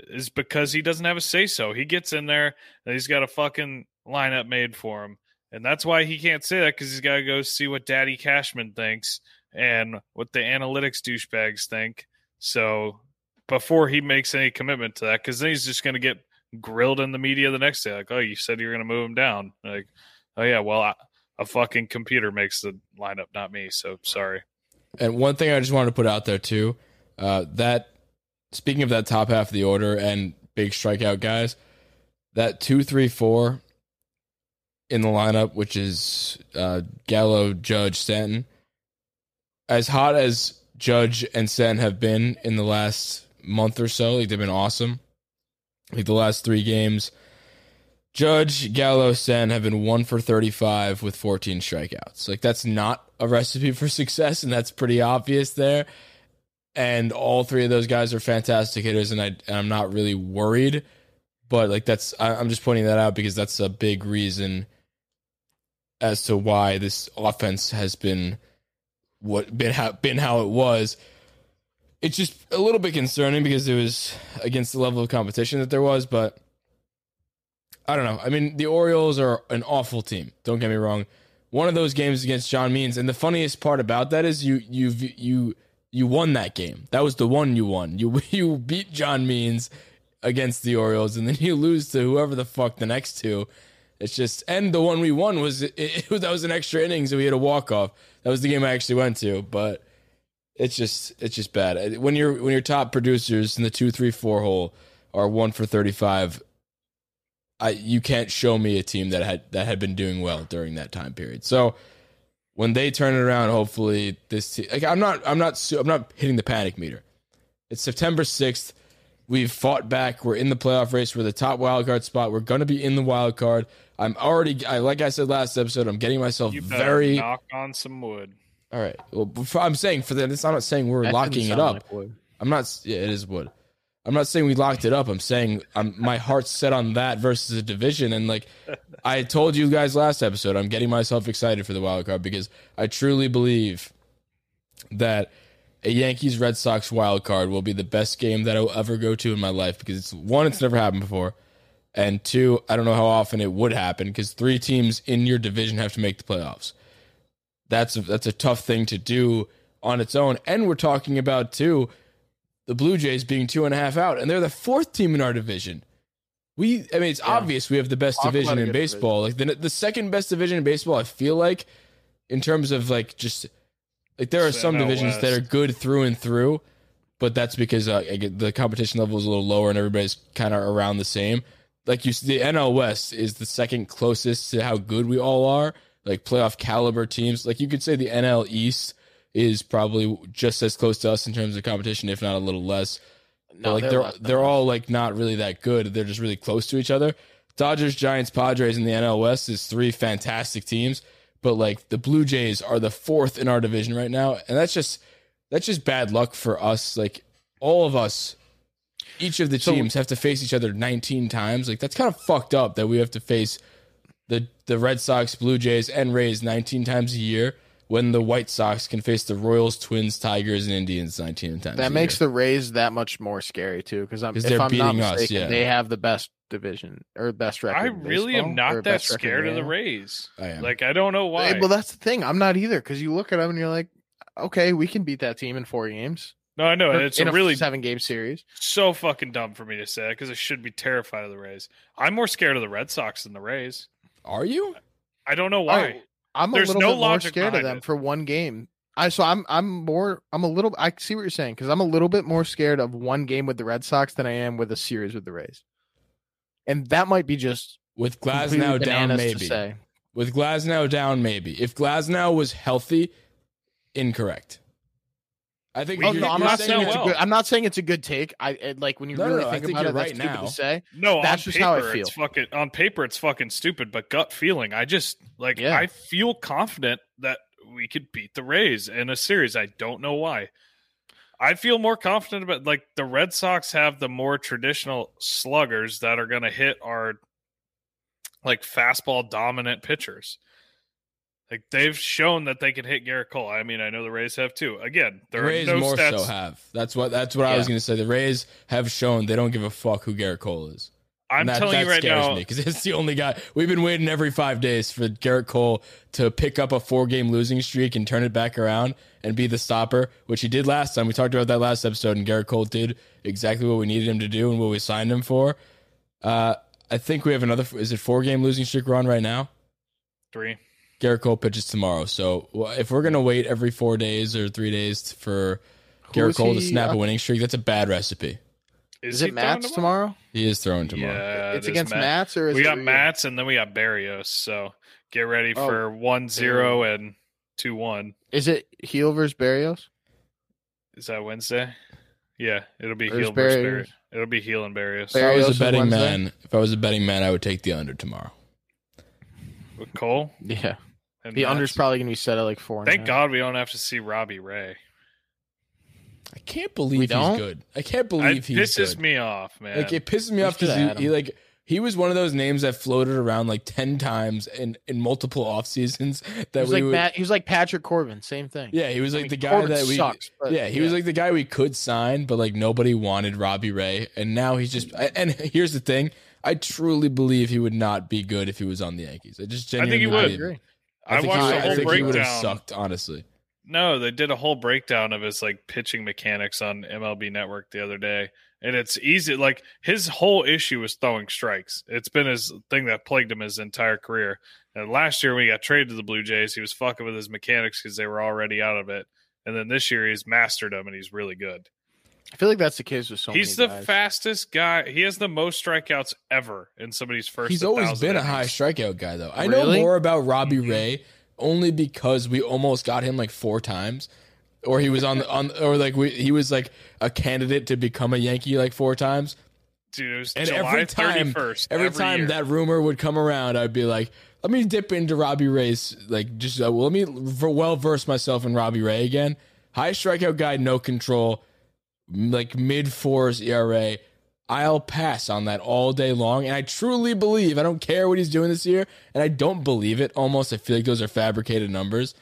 is because he doesn't have a say so. He gets in there and he's got a fucking lineup made for him, and that's why he can't say that because he's got to go see what Daddy Cashman thinks and what the analytics douchebags think. So before he makes any commitment to that, because then he's just going to get grilled in the media the next day, like, "Oh, you said you were going to move him down." Like, "Oh yeah, well, I, a fucking computer makes the lineup, not me." So sorry. And one thing I just wanted to put out there too, uh, that speaking of that top half of the order and big strikeout guys, that two, three, four in the lineup, which is uh, Gallo, Judge, Stanton. As hot as Judge and Stanton have been in the last month or so, like they've been awesome. Like the last three games, Judge, Gallo, Stanton have been one for 35 with 14 strikeouts. Like that's not a recipe for success, and that's pretty obvious there. And all three of those guys are fantastic hitters, and, I, and I'm not really worried. But like that's, I, I'm just pointing that out because that's a big reason as to why this offense has been what been how been how it was. It's just a little bit concerning because it was against the level of competition that there was, but I don't know. I mean, the Orioles are an awful team. Don't get me wrong. One of those games against John Means, and the funniest part about that is you you you you won that game. That was the one you won. You you beat John Means against the Orioles, and then you lose to whoever the fuck the next two. It's just, and the one we won was it, it, that was an extra innings, and we had a walk off. That was the game I actually went to, but it's just it's just bad when your when your top producers in the two three four hole are one for thirty five. I you can't show me a team that had that had been doing well during that time period. So when they turn it around, hopefully this team, like I'm not I'm not su- I'm not hitting the panic meter. It's September sixth. We've fought back. We're in the playoff race. We're the top wild card spot. We're going to be in the wild card. I'm already, I, like I said last episode, I'm getting myself You very. knock on some wood. All right. Well, I'm saying for the, this, I'm not saying we're That locking it up. like. I'm not. Yeah, it is wood. I'm not saying we locked it up. I'm saying I'm, my heart's set on that versus a division. And like I told you guys last episode, I'm getting myself excited for the wild card because I truly believe that a Yankees Red Sox wild card will be the best game that I will ever go to in my life because it's one, it's never happened before, and two, I don't know how often it would happen because three teams in your division have to make the playoffs. That's a, that's a tough thing to do on its own, and we're talking about too the Blue Jays being two and a half out, and they're the fourth team in our division. We, I mean, it's obvious we have the best division in baseball. Like the the second best division in baseball, I feel like, in terms of like just like there are some divisions that are good through and through, but that's because uh, I get- the competition level is a little lower and everybody's kind of around the same. Like you, the NL West is the second closest to how good we all are. like playoff caliber teams. Like you could say the NL East is probably just as close to us in terms of competition, if not a little less. But like they're they're they're, all like not really that good. They're just really close to each other. Dodgers, Giants, Padres in the NL West is three fantastic teams, but like the Blue Jays are the fourth in our division right now, and that's just that's just bad luck for us. Like all of us, each of the So- teams have to face each other 19 times. Like that's kind of fucked up that we have to face the the Red Sox, Blue Jays, and Rays 19 times a year when the White Sox can face the Royals, Twins, Tigers, and Indians 19 times. That a makes year. the Rays that much more scary too, because I'm 'Cause if I'm not beating us, mistaken, yeah. they have the best division or best record. I really baseball, am not that scared in of the Rays. I am. Like I don't know why. Well, that's the thing. I'm not either because you look at them and you're like, okay, we can beat that team in four games. no, I know, Or and it's in a really seven game series. so fucking dumb for me to say because I should be terrified of the Rays. I'm more scared of the Red Sox than the Rays. Are you? I don't know why. I'm There's a little no bit more logic scared of them it. for one game. I so I'm I'm more I'm a little I see what you're saying because I'm a little bit more scared of one game with the Red Sox than I am with a series with the Rays, and that might be just With completely Glasnow down, bananas to maybe. say. With Glasnow down, maybe. If Glasnow was healthy, incorrect. I think. We Oh you're- no, I'm not saying saying it's it- a well. good. I'm not saying it's a good take. I it, like when you No, no, really no, think think about you're it. That's right stupid now. to say. No, That's on just paper, how I feel. It's fucking on paper, it's fucking stupid. But gut feeling, I just like Yeah. I feel confident that we could beat the Rays in a series. I don't know why. I feel more confident about like the Red Sox have the more traditional sluggers that are going to hit our like fastball dominant pitchers. Like they've shown that they can hit Gerrit Cole. I mean, I know the Rays have too. Again, The Rays no more stats. so have. That's what. That's what I was going to say. The Rays have shown they don't give a fuck who Gerrit Cole is. I'm that, telling that you right scares now, me because it's the only guy we've been waiting every five days for Gerrit Cole to pick up a four game losing streak and turn it back around and be the stopper, which he did last time. We talked about that last episode, and Gerrit Cole did exactly what we needed him to do and what we signed him for. Uh, I think we have another. Is it four game losing streak we're on right now? three. Gerrit Cole pitches tomorrow. So if we're gonna wait every four days or three days for Gerrit is Cole to he snap a winning streak, that's a bad recipe. Is, he it Matz tomorrow? He is throwing tomorrow. Yeah, it's against Matt. Matz or is we got Ryu? Matz and then we got Berrios. So get ready Oh, for one zero and two one. Is it Gil versus Berrios? Is that Wednesday? Yeah, it'll be Or is Gil versus Berrios- Berrios. It'll be Gil and Berrios. If I was a betting Wednesday? man, if I was a betting man, I would take the under tomorrow. With Cole Yeah, and the Matz. under's probably gonna be set at like four. Thank half. God we don't have to see Robbie Ray. I can't believe We he's don't? good. I can't It believe he's pisses good. me off, man. Like it pisses me We off because he, he like he was one of those names that floated around like ten times in in multiple off seasons He that was we like would. Matt. He was like Patrick Corbin. Same thing. yeah, he was I like mean, the guy Corbin that we. sucks, but yeah, he was like the guy we could sign, but like nobody wanted Robbie Ray, and now he's just. And here's the thing: I truly believe he would not be good if he was on the Yankees. I just genuinely I think he would. I agree. I, think watched he, the I whole think he would have sucked, honestly. No, they did a whole breakdown of his like pitching mechanics on MLB Network the other day. And it's easy like his whole issue was throwing strikes. It's been his thing that plagued him his entire career. And last year when he got traded to the Blue Jays, he was fucking with his mechanics because they were already out of it. And then this year he's mastered them and he's really good. I feel like that's the case with so he's the guys. fastest guy. He has the most strikeouts ever in somebody's first. He's always 1,000 been a high strikeout guy, though. I know more about Robbie Mhm. Ray only because we almost got him like four times, or he was on the on, or like we he was like a candidate to become a Yankee like four times. Dude, it was And July every time, 31st. every, time year. that rumor would come around, I'd be like, let me dip into Robbie Ray's like just uh, let me well verse myself in Robbie Ray again. High strikeout guy, no control, m- like mid fours ERA. I'll pass on that all day long, and I truly believe I don't care what he's doing this year, and I don't believe it. Almost, I feel like those are fabricated numbers.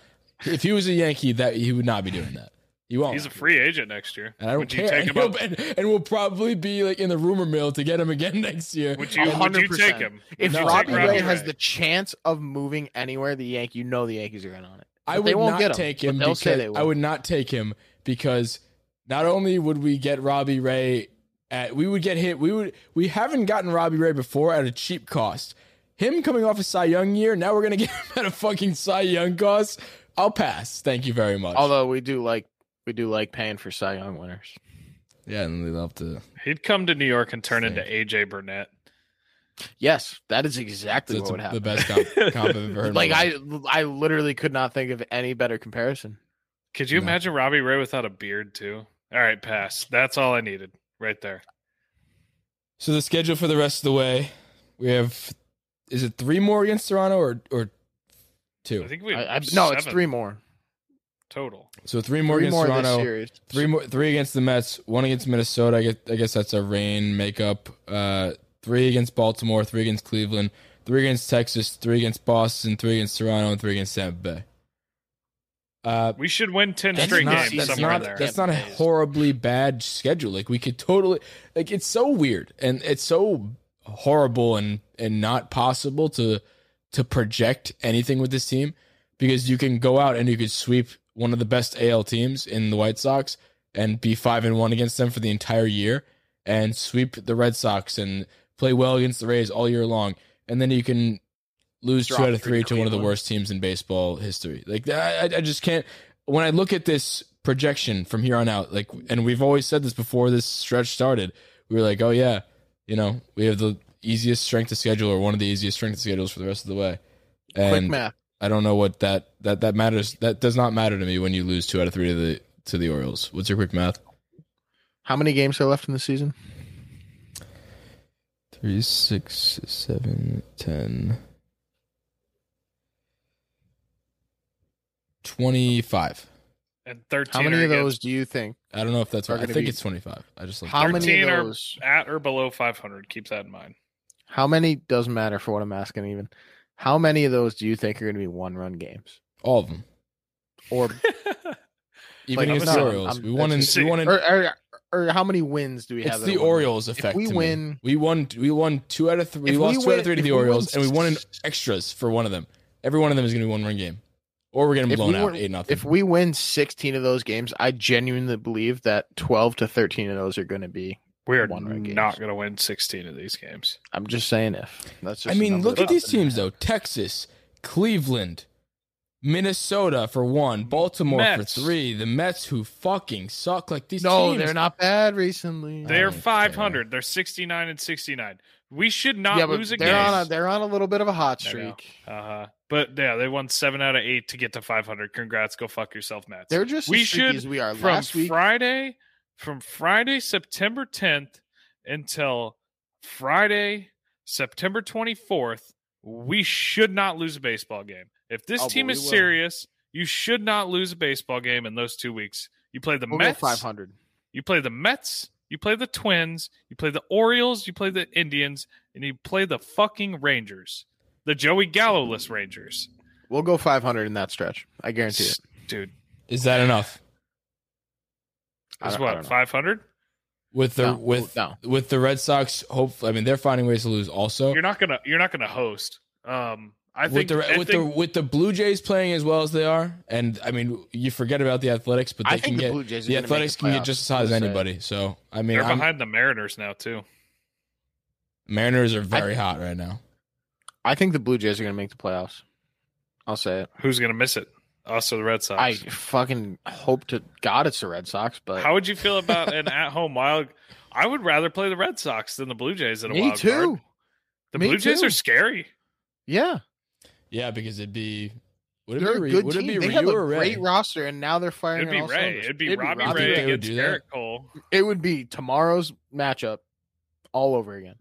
If he was a Yankee, that he would not be doing that. He won't. He's a free agent next year. and I don't Would you care. take And, him up- and, and we'll probably be like in the rumor mill to get him again next year. Would you, would you take him? If No. Robbie Take Ray Robbie has the chance of moving anywhere, the Yankee, you know the Yankees are in on it. I would they won't not get him, take but him. they'll Because, say they will. I would not take him because not only would we get Robbie Ray at we would get hit. We would we haven't gotten Robbie Ray before at a cheap cost. Him coming off a Cy Young year, now we're gonna get him at a fucking Cy Young cost. I'll pass. Thank you very much. Although we do like we do like paying for Cy Young winners. yeah, and they love to. He'd come to New York and turn Same. into AJ Burnett. Yes, that is exactly That's what would the best comp, comp I've ever heard. like I. I literally could not think of any better comparison. Could you No. imagine Robbie Ray without a beard too? All right, pass. That's all I needed right there. So the schedule for the rest of the way, we have is it three more against Toronto or or two? I think we I, I, have no, it's three more. total. so three more Three against more Toronto, three more three against the Mets, one against Minnesota. I guess, I guess that's a rain makeup. Uh, three against Baltimore, three against Cleveland, three against Texas, three against Boston, three against Toronto, and three against Tampa Bay. Uh, We should win ten straight not, games that's somewhere not, there. That's not a Tampa Bay is- horribly bad schedule. Like we could totally like it's so weird and it's so horrible and and not possible to to project anything with this team because you can go out and you could sweep one of the best AL teams in the White Sox and be 5 and 1 against them for the entire year and sweep the Red Sox and play well against the Rays all year long and then you can lose two out of three three to to one of the worst teams in baseball history. Like I, I just can't. When I look at this projection from here on out, like, and we've always said this before this stretch started, we were like, oh yeah, you know, we have the easiest strength of schedule or one of the easiest strength of schedules for the rest of the way. Quick math. I don't know what that that that matters. That does not matter to me when you lose two out of three to the to the Orioles. What's your quick math? How many games are left in the season? Three, six, seven, ten. 25. and thirteen. How many of against- those do you think? I don't know if that's right. I think be- it's 25. I just like How many Thirteen of are those? at or below five hundred. Keep that in mind. How many doesn't matter for what I'm asking even. How many of those do you think are going to be one run games? all of them. Or Even Like, against no, the I'm- Orioles. I'm- we won in we won in or, or, or how many wins do we have? it's the are one run? Orioles If effect. we to me. win- we won we won two out of three. We If we lost two out of three to the we win Orioles, and we won in extras for one of them. Every one of them is going to be one run game, or we're getting If blown we out eight nothing. If we win 16 of those games, I genuinely believe that 12 to 13 of those are going to be. We are One-run not going to win sixteen of these games. I'm just saying if. That's just I a mean, look at these popped in my teams though: Texas, Cleveland, Minnesota for one, Baltimore Mets. for three, the Mets who fucking suck. Like these No, teams, they're not bad recently. They're don't care. five hundred. They're sixty nine and sixty nine. We should not yeah, lose a they're game. on a they're on a little bit of a hot streak. Uh-huh. But yeah, they won seven out of eight to get to 500. Congrats, go fuck yourself, Mets. They're just We as should as we are. from Last week, Friday, from Friday September 10th until Friday September 24th, we should not lose a baseball game. If this Oh, team is serious, you should not lose a baseball game in those two weeks. You play the we'll Mets, 500. you play the Mets, you play the Twins, you play the Orioles, you play the Indians, and you play the fucking Rangers. The Joey Gallo-less Rangers. We'll go 500 in that stretch. I guarantee it. Dude, Is that enough I is what, 500? with the No, with no. with the Red Sox? Hopefully, I mean they're finding ways to lose. Also, You're not gonna you're not gonna host. Um I with think the I with think- the with the Blue Jays playing as well as they are, and I mean you forget about the Athletics, but they I can think the get Blue Jays. The Athletics can get just as hot as I'll say. anybody. So I mean, they're I'm- behind the Mariners now too. Mariners are very hot right now. I think the Blue Jays are going to make the playoffs. I'll say it. Who's gonna miss it? Us or the Red Sox? I fucking hope to God it's the Red Sox, but How would you feel about an at home wild? I would rather play the Red Sox than the Blue Jays in a me wild too. card. The Me Blue Jays are scary. Yeah, Yeah, because it'd be would it they're be a good would team. it be they Ryu have a or Ray? great roster, and now they're firing. It'd be on Ray. cylinders. It'd be It'd Robbie I think Ray they would against do that. Gerrit Cole. It would be tomorrow's matchup all over again.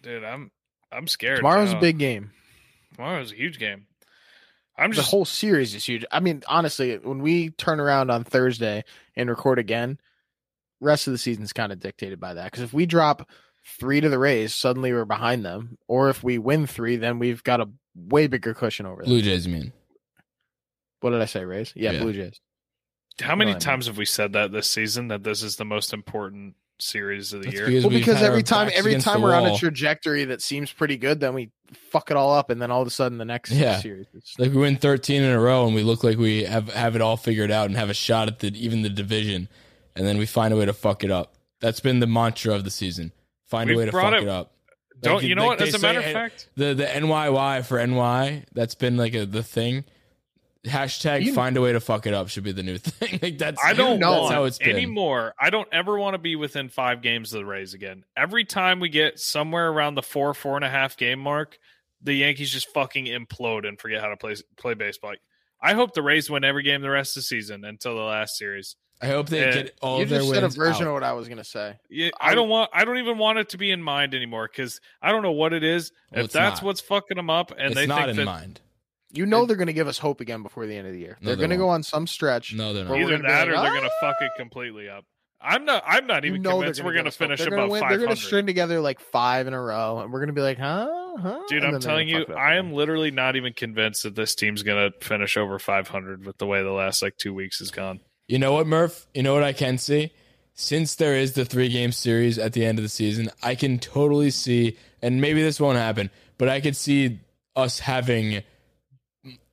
Dude, I'm I'm scared. Tomorrow's now. a big game. Tomorrow's a huge game. I'm just the whole series is huge. I mean, honestly, when we turn around on Thursday and record again, rest of the season's kind of dictated by that. Because if we drop three to the Rays, suddenly we're behind them, or if we win three, then we've got a way bigger cushion over them. Blue Jays, you mean? What did I say, Rays? Yeah, Yeah. Blue Jays. how many Well, I mean- times have we said that this season that this is the most important series of the That's year? because Well, because every time, every time we're on a trajectory that seems pretty good, then we fuck it all up, and then all of a sudden the next Yeah. series. Is, like we win 13 in a row and we look like we have have it all figured out and have a shot at the even the division and then we find a way to fuck it up that's been the mantra of the season find a We've way to fuck it- it, up Don't you know like what? As a matter of fact, the the NYY for NY that's been like a, the thing Hashtag You- find a way to fuck it up should be the new thing. like that's I don't know how it's been. anymore. I don't ever want to be within five games of the Rays again. Every time we get somewhere around the four, four and a half game mark, the Yankees just fucking implode and forget how to play play baseball. I hope the Rays win every game the rest of the season until the last series. I hope they Yeah. get all you of their just said a version out. of what I was gonna say. Yeah, I I don't want. I don't even want it to be in mind anymore because I don't know what it is. Well, if that's not. what's fucking them up, and it's they not think in that mind. You know they're gonna give us hope again before the end of the year. No, they're they gonna go won't. on some stretch. No, they're not. either that like, or they're gonna "Ah!" fuck it completely up. I'm not. I'm not You even know they're convinced we're gonna finish They're above win- five They're gonna string together like five in a row, and we're gonna be like, huh, huh. Dude, and I'm telling you, fuck it up I am literally not even convinced that this team's gonna finish over 500 with the way the last like two weeks has gone. You know what, Murph? You know what I can see? Since there is the three game series at the end of the season, I can totally see, and maybe this won't happen, but I could see us having,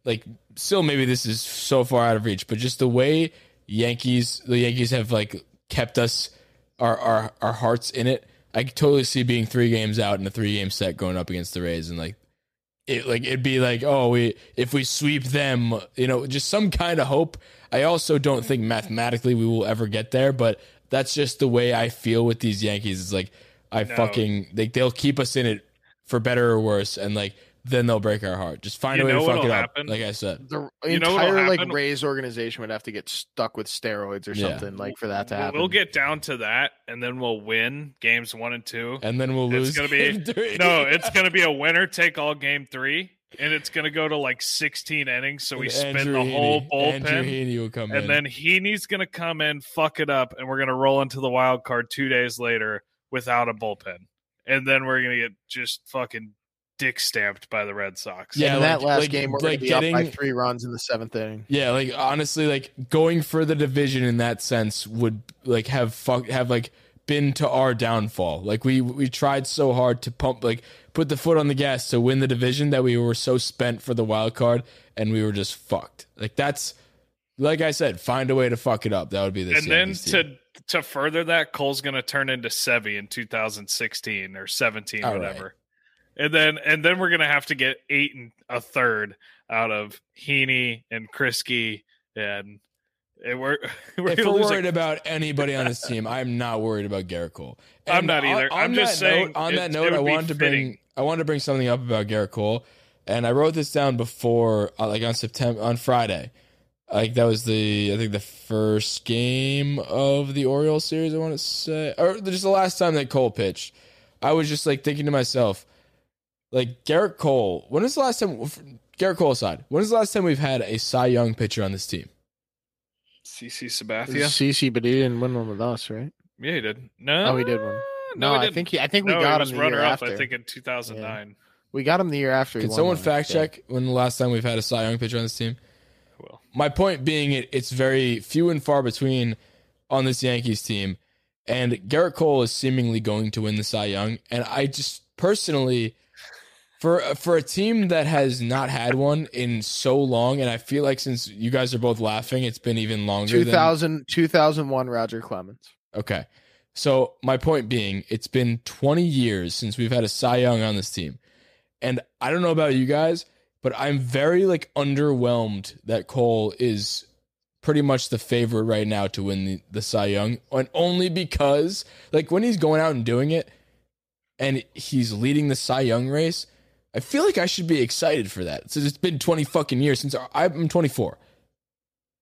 like, still maybe this is so far out of reach, but just the way Yankees, the Yankees have like kept us, our our our hearts in it. I could totally see being three games out in a three game set going up against the Rays, and like it like it'd be like oh we if we sweep them you know just some kind of hope i also don't think mathematically we will ever get there but that's just the way i feel with these yankees it's like i No. fucking like they'll keep us in it for better or worse and like then they'll break our heart just find You a way to fuck what'll it up like i said the You know entire like happen? Rays organization would have to get stuck with steroids or Yeah. something like for that to happen. We'll get down to that, and then we'll win games one and two. and then we'll lose It's gonna be game three. no, it's gonna be a winner take all game three, and it's gonna go to like 16 innings. So we And spin Andrew the whole Heaney- Andrew bullpen. Heaney will come in. And then Heaney's going to come in, fuck it up, and we're going to roll into the wild card two days later without a bullpen. And then we're going to get just fucking dick stamped by the Red Sox. Yeah, in that like- last like- game, we're like gonna be up by getting- three runs in the seventh inning. Yeah, like honestly, like going for the division in that sense would like have fuck have like been to our downfall. Like we we tried so hard to pump like put the foot on the gas to win the division that we were so spent for the wild card and we were just fucked. Like that's like I said, find a way to fuck it up. That would be this. and then Yankees team. to to further that, Cole's going to turn into Sevy in 2016 or 17, All right. whatever. And then and then we're going to have to get eight and a third out of Heaney and Kriske and. And we're we're if we're lose a- worried about anybody on this team, I'm not worried about Gerrit Cole. I'm not either. I'm just saying Note, on it- that note, I wanted to bring. I wanted to bring something up about Gerrit Cole, and I wrote this down before, uh, like on September on Friday. Like that was the I think the first game of the Orioles series. I want to say, or just the last time that Cole pitched. I was just like thinking to myself, like Gerrit Cole. When was the last time? Gerrit Cole aside, when was the last time we've had a Cy Young pitcher on this team? CC Yeah. Sabathia. CC, but he didn't win one with us, right? Yeah, he did. No, Oh, he did one. No, No, I didn't. think he, I think we no, got he him was the runner year up. after. I think in 2009. we got him the year after. Can won someone one, fact yeah. check when the last time we've had a Cy Young pitcher on this team? Well, My point being, it, it's very few and far between on this Yankees team, and Gerrit Cole is seemingly going to win the Cy Young. And I just personally, for for a team that has not had one in so long, and I feel like since you guys are both laughing, it's been even longer. than- 2000, 2001 Roger Clemens. Okay. So my point being, it's been 20 years since we've had a Cy Young on this team. And I don't know about you guys, but I'm very like underwhelmed that Cole is pretty much the favorite right now to win the, the Cy Young. And only because like when he's going out and doing it and he's leading the Cy Young race, I feel like I should be excited for that. Since it's been 20 fucking years since I'm 24.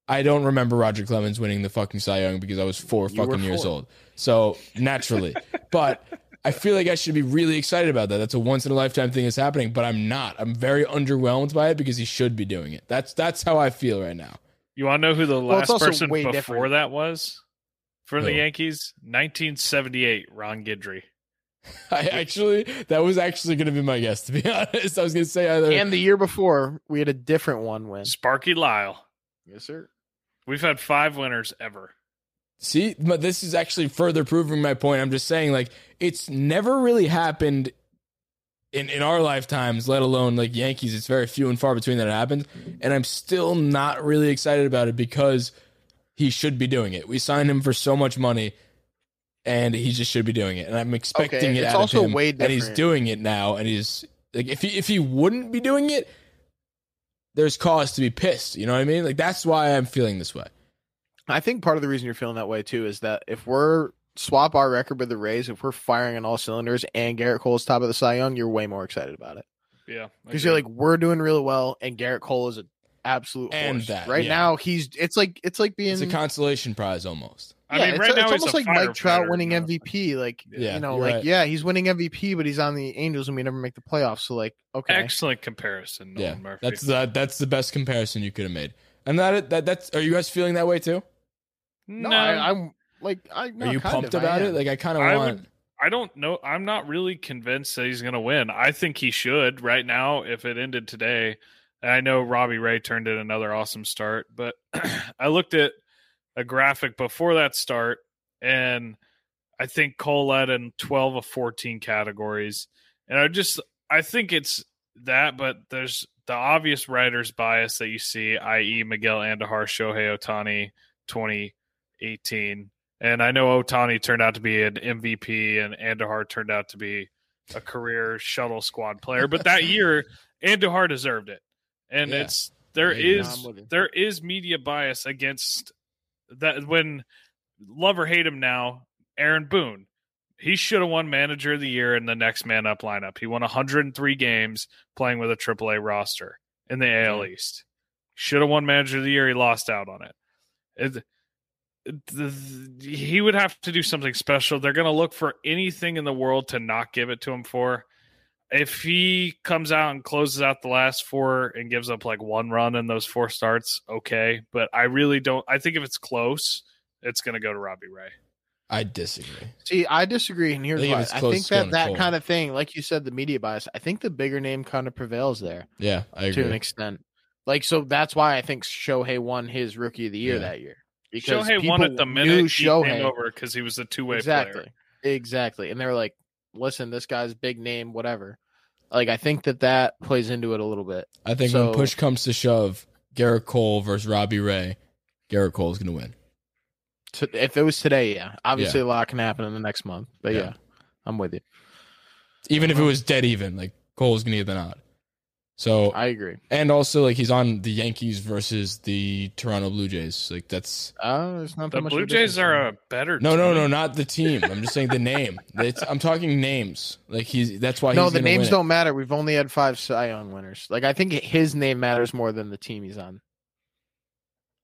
I don't remember Roger Clemens winning the fucking Cy Young because I was four You were fucking years old. So naturally, but I feel like I should be really excited about that. That's a once in a lifetime thing that's happening, but I'm not. I'm very underwhelmed by it because he should be doing it. That's that's how I feel right now. you want to know who the Well, last also person before different. that was for the Yankees? 1978, Ron Guidry. I actually that was actually going to be my guess. To be honest, I was going to say either. And the year before, we had a different one win. Sparky Lyle. Yes, sir. We've had five winners ever. See, but this is actually further proving my point. I'm just saying, like, it's never really happened in in our lifetimes, let alone like Yankees. It's very few and far between that it happens, and I'm still not really excited about it because he should be doing it. We signed him for so much money, and he just should be doing it. And I'm expecting Okay, it it's out also of him, way and he's doing it now. And he's like, if he if he wouldn't be doing it, there's cause to be pissed. You know what I mean? Like that's why I'm feeling this way. I think part of the reason you're feeling that way too is that if we're swap our record with the Rays, if we're firing on all cylinders and Gerrit Cole's top of the Cy Young, you're way more excited about it Yeah, because you're like we're doing really well and Gerrit Cole is an absolute And horse. that, right yeah. now he's it's like it's like being It's a consolation prize almost. I yeah, mean, it's, right it's now he's almost a like Mike Trout winning not a- MVP. Like Yeah, you know, like right. yeah, he's winning MVP, but he's on the Angels and we never make the playoffs. So like, okay, Excellent comparison, Nolan yeah, Murphy. that's the that's the best comparison you could have made. And that that that's are you guys feeling that way too? no, no, I, I'm like, I Are you pumped about it? Like I kind of want. would- I don't know. I'm not really convinced that he's going to win. I think he should right now. If it ended today, I know Robbie Ray turned in another awesome start, but I looked at a graphic before that start, and I think Cole led in 12 of 14 categories, and I just I think it's that, but there's the obvious writer's bias that you see, i.e., Miguel Andujar, Shohei Ohtani, 2018. And I know Ohtani turned out to be an MVP and Andujar turned out to be a career shuttle squad player. But that year, Andujar deserved it. And Yeah. it's there is I'm with you. there is media bias against that when love or hate him now, Aaron Boone. He should have won manager of the year in the next man up lineup. He won 103 games playing with a AAA roster in the AL East. Should have won manager of the year. He lost out on it. It- he would have to do something special. They're going to look for anything in the world to not give it to him for. If he comes out and closes out the last four and gives up like one run in those four starts, okay. But I really don't. I think if it's close, it's going to go to Robbie Ray. I disagree. See, I disagree, and here's I think why. it's I think that that Cole. kind of thing, like you said, the media bias. I think the bigger name kind of prevails there Yeah, I to an extent. Like, so that's why I think Shohei won his Rookie of the Year Yeah. that year. Because Shohei won people the knew minute he Shohei came over because he was a two way exactly, player. exactly, and they were like, "Listen, this guy's big name, whatever." Like, I think that that plays into it a little bit. I think So- when push comes to shove, Gerrit Cole versus Robbie Ray, Gerrit Cole is going to win. To, if it was today, yeah, obviously a lot can happen in the next month, but Yeah. yeah, I'm with you. Even if it uh-huh. was dead even, like Cole's going to get the nod. So I agree. and also like he's on the Yankees versus the Toronto Blue Jays. Like that's Uh, there's not that The much. Blue of Jays are a better. no, no, team. no, not the team. I'm just saying the name. It's, I'm talking names. Like he's that's why. no, he's the names win don't matter. We've only had five Cy Young winners. Like I think his name matters more than the team he's on.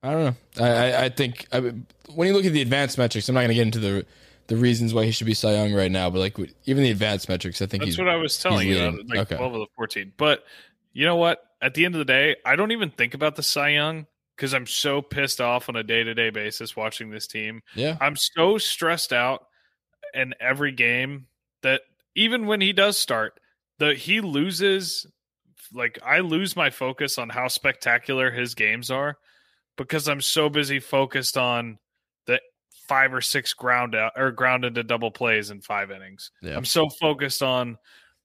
I don't know. I I, I think I, when you look at the advanced metrics, I'm not going to get into the the reasons why he should be Cy Young right now. But like even the advanced metrics, I think That's he's what I was telling you. Like Okay. 12 of the 14. But you know what? At the end of the day, I don't even think about the Cy Young because I'm so pissed off on a day to day basis watching this team. yeah. I'm so stressed out in every game that even when he does start, the he loses. Like I lose my focus on how spectacular his games are because I'm so busy focused on the five or six ground out or ground into double plays in five innings. Yeah. I'm so focused on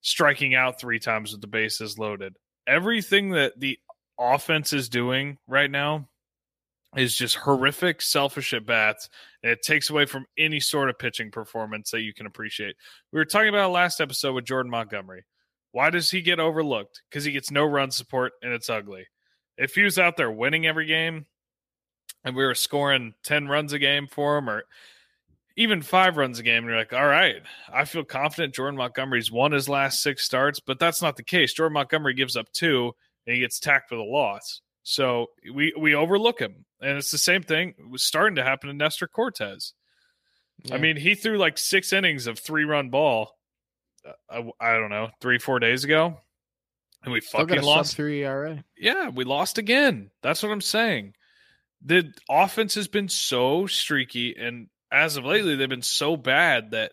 striking out three times with the bases loaded. Everything that the offense is doing right now is just horrific, selfish at bats. It takes away from any sort of pitching performance that you can appreciate. We were talking about last episode with Jordan Montgomery. Why does he get overlooked? Because he gets no run support and it's ugly. If he was out there winning every game and we were scoring 10 runs a game for him or even five runs a game, and you're like, all right, I feel confident Jordan Montgomery's won his last six starts, but that's not the case. Jordan Montgomery gives up two and he gets tacked with a loss. So we we overlook him. And it's the same thing it was starting to happen to Nestor Cortes. I mean, he threw like six innings of three run ball. uh, I, I don't know, three four days ago, and we Still fucking lost. three ERA. Yeah, we lost again. That's what I'm saying. The offense has been so streaky, and as of lately, they've been so bad that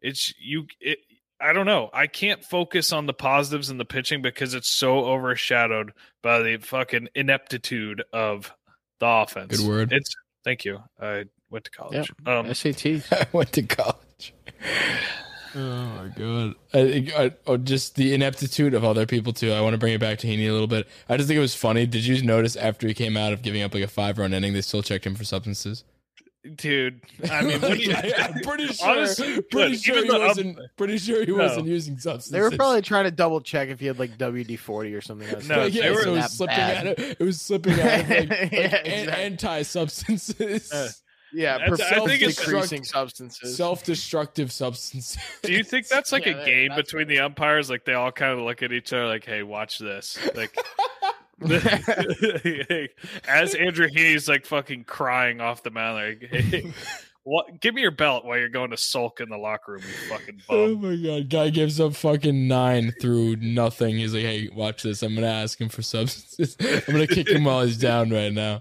it's you. It, I don't know. I can't focus on the positives in the pitching because it's so overshadowed by the fucking ineptitude of the offense. Good word. It's thank you. I went to college. Yep. Um, SATs. I went to college. Oh my god! I, I, oh, just the ineptitude of other people too. I want to bring it back to Heaney a little bit. I just think it was funny. Did you notice after he came out of giving up like a five run inning, they still checked him for substances? Dude. I mean, what I, am pretty sure. Honestly, pretty look, sure he the up- wasn't. pretty sure he No. wasn't using substances. They were probably trying to double check if he had like WD forty or something. Else. No, Like, yeah, they were so it was slipping bad. out of it was slipping out of like, like Yeah, an- exactly. anti-substances, Uh, Yeah, That's- I think it's- decreasing substances. self-destructive substances. do you think that's like Yeah, a game that's between the umpires? Like they all kind of look at each other, like, "Hey, watch this!" Like as Andrew Heaney's like fucking crying off the mound, like, "Hey, what? Give me your belt while you're going to sulk in the locker room, you fucking Oh my god, guy gives up fucking nine through nothing. He's like, "Hey, watch this. I'm gonna ask him for substances. I'm gonna kick him while he's down right now."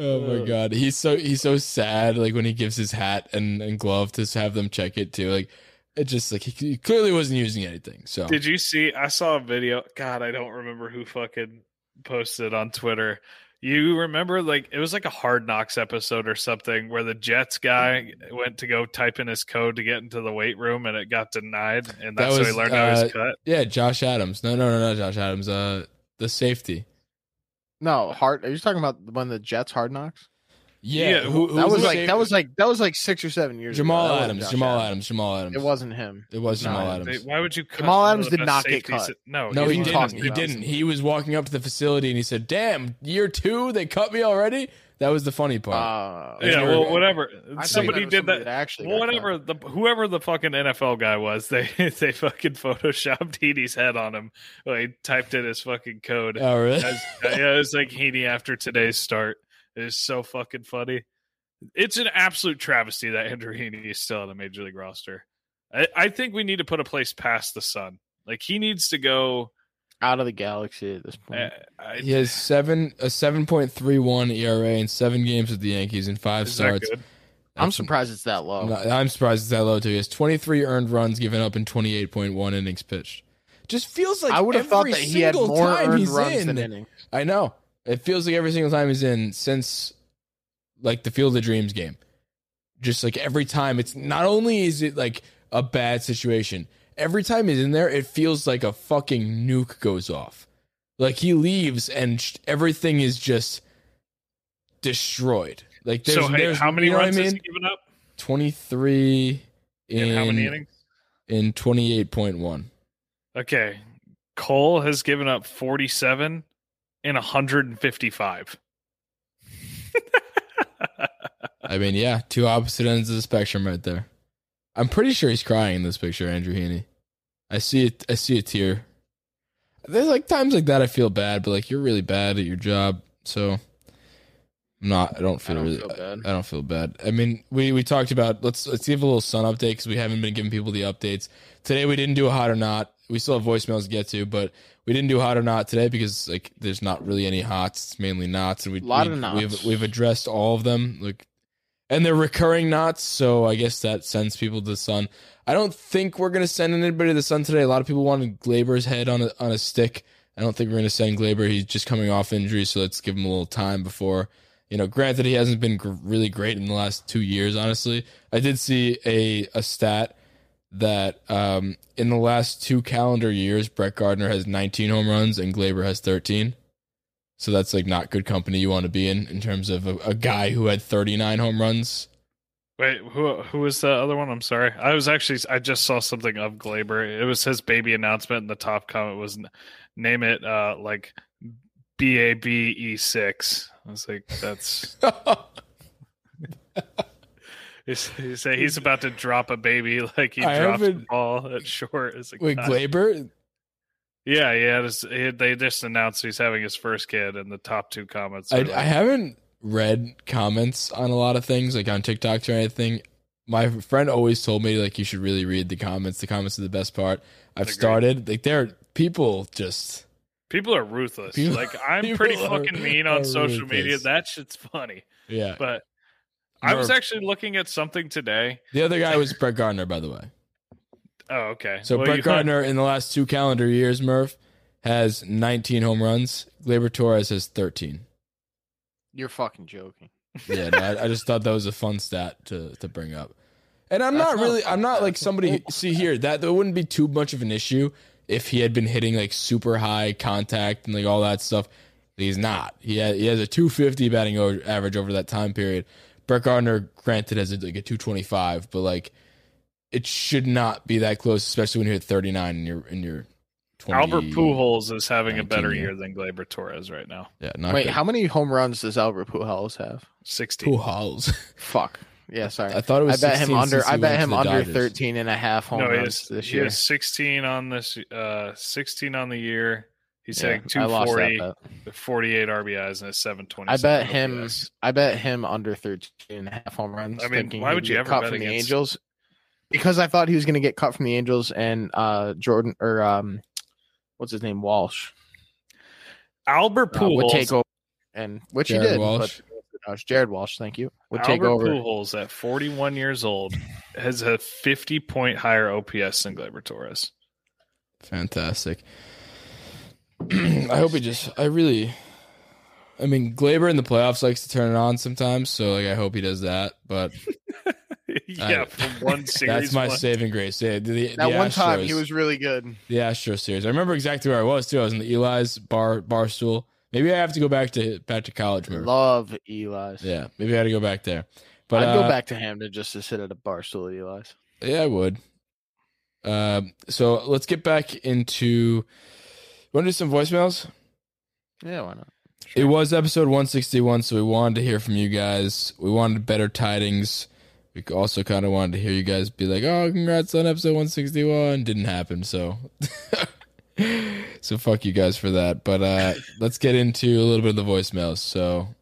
Oh my uh. god, he's so he's so sad. Like when he gives his hat and, and glove to have them check it too. Like it just like he, he clearly wasn't using anything. So Did you see? I saw a video. God, I don't remember who fucking posted on Twitter. You remember, like, it was like a Hard Knocks episode or something where the Jets guy went to go type in his code to get into the weight room and it got denied, and That that's how he was, learned how uh, he's cut. yeah, Josh Adams. No, no, no, no, Josh Adams. Uh, the safety. no, hard. Are you talking about when the Jets hard knocks? Yeah, Yeah, who, who That was the like safe- that was like that was like six or seven years. Jamal ago. Adams. Jamal Adams. Jamal Adams. It wasn't him. It was No, Jamal Adams. They- why would you? Cut Jamal Adams did not get safeties? cut. No, No, What are he didn't. talking He didn't. He was walking up to the facility and he said, "Damn, year two, they cut me already." That was the funny part. Uh, Yeah, you're- well, whatever. I Somebody it did somebody that. actually. Well, got cut. whatever the whoever the fucking NFL guy was, they they fucking photoshopped Heaney's head on him. Well, he typed in his fucking code. oh, really? As- yeah, it's like Heaney after today's start. It is so fucking funny. It's an absolute travesty that Andrew Heaney is still on a major league roster. I, I think we need to put a place past the sun. Like he needs to go. out of the galaxy at this point. Uh, I, he has seven a seven point three one ERA in seven games with the Yankees and five is that starts. good? I'm surprised it's that low. I'm, surprised it's that low too. He has twenty three earned runs given up in twenty eight point one innings pitched. Just feels like I would have thought every that he had single more time earned runs in. than innings. I know. It feels like every single time he's in since like the Field of Dreams game. Just like every time it's not only is it like a bad situation, every time he's in there, it feels like a fucking nuke goes off. Like he leaves and sh- everything is just destroyed. Like there's, So hey, there's how many you know runs I has he given up? 23 in, In how many innings? in 28.1. Okay. Cole has given up 47 in 155. I mean, yeah, two opposite ends of the spectrum right there. I'm pretty sure he's crying in this picture, Andrew Heaney. I see it. I see a tear. There's like times like that I feel bad, but like you're really bad at your job, so I'm not. I don't feel don't really. feel bad. I don't feel bad. I mean, we we talked about let's let's give a little sun update because we haven't been giving people the updates today. We didn't do a hot or not. We still have voicemails to get to, but we didn't do hot or not today because like there's not really any hots. It's mainly knots, and we Lot we, of knots. We've we've addressed all of them. Like and they're recurring knots, so I guess that sends people to the sun. I don't think we're gonna send anybody to the sun today. A lot of people wanted Gleyber's head on a on a stick. I don't think we're gonna send Gleyber. He's just coming off injury, so let's give him a little time before. You know, granted, he hasn't been gr- really great in the last two years. Honestly, I did see a a stat that um, in the last two calendar years, Brett Gardner has 19 home runs and Gleyber has 13. So that's like not good company you want to be in in terms of a, a guy who had 39 home runs. Wait, who who was the other one? I'm sorry. I was actually I just saw something of Gleyber. It was his baby announcement, and the top comment was name it uh like B A B E six. I was like, that's he's, he say he's about to drop a baby like he I dropped the ball at short. It's like, Wait, God. Gleyber? yeah, yeah. He, they just announced he's having his first kid, and the top two comments. I, like, I haven't read comments on a lot of things, like on TikTok or anything. My friend always told me like you should really read the comments. The comments are the best part. I've Agreed. started like there are people just People are ruthless. People- like I'm pretty are- fucking mean on social media. ruthless. That shit's funny. yeah. But I was actually looking at something today. the other guy was Brett Gardner, by the way. Oh, okay. So Well, Brett you- Gardner in the last two calendar years, Murph has 19 home runs. Gleyber Torres has 13. You're fucking joking. Yeah, no, I, I just thought that was a fun stat to to bring up. And I'm That's not not really, fun I'm not like somebody. Oh. See here, that that wouldn't be too much of an issue if he had been hitting like super high contact and like all that stuff. He's not. He has, he has a 250 batting o- average over that time period. Brett Gardner, granted, has a, like a 225, but like it should not be that close, especially when you're at 39 and you're in your 20. Albert Pujols is having a better year. year than Gleyber Torres right now. Yeah, not Wait, good. how many home runs does Albert Pujols have? 16. Pujols. Fuck. Yeah, sorry. I thought it was. I was. bet him under. I bet him under Dodgers. 13 and a half home no, runs has, this he has 16 on this, uh, 16 on the year. He's Yeah, hitting I lost that 240, with 48 RBIs and a 720. I bet him. I bet him under 13 and a half home runs. I mean, thinking why he'd you get ever cut bet from the Angels? Because I thought he was going to get cut from the Angels and uh Jordan or um, what's his name Walsh Albert uh, would Pujols. take over, and which Jared he did. Walsh. But, uh, Jared Walsh, thank you. Would take Albert over. Pujols at 41 years old has a 50 point higher OPS than Gleyber Torres. Fantastic. I hope he just. I really. I mean, Gleyber in the playoffs likes to turn it on sometimes, so like I hope he does that. But yeah, I- from one series. that's my one- saving grace. Yeah, the, the, That the one time he was really good. the Astro series. I remember exactly where I was too. I was in the Eli's bar bar stool. Maybe I have to go back to back to college. Remember? Love Eli's. Yeah, maybe I got to go back there. But I'd uh, go back to Hamden just to sit at a bar stool at Eli's. Yeah, I would. Um, so let's get back into. Want to do some voicemails? Yeah, why not? It was episode 161, so we wanted to hear from you guys. We wanted better tidings. We also kind of wanted to hear you guys be like, "Oh, congrats on episode 161." Didn't happen, so so fuck you guys for that. But uh let's get into a little bit of the voicemails. So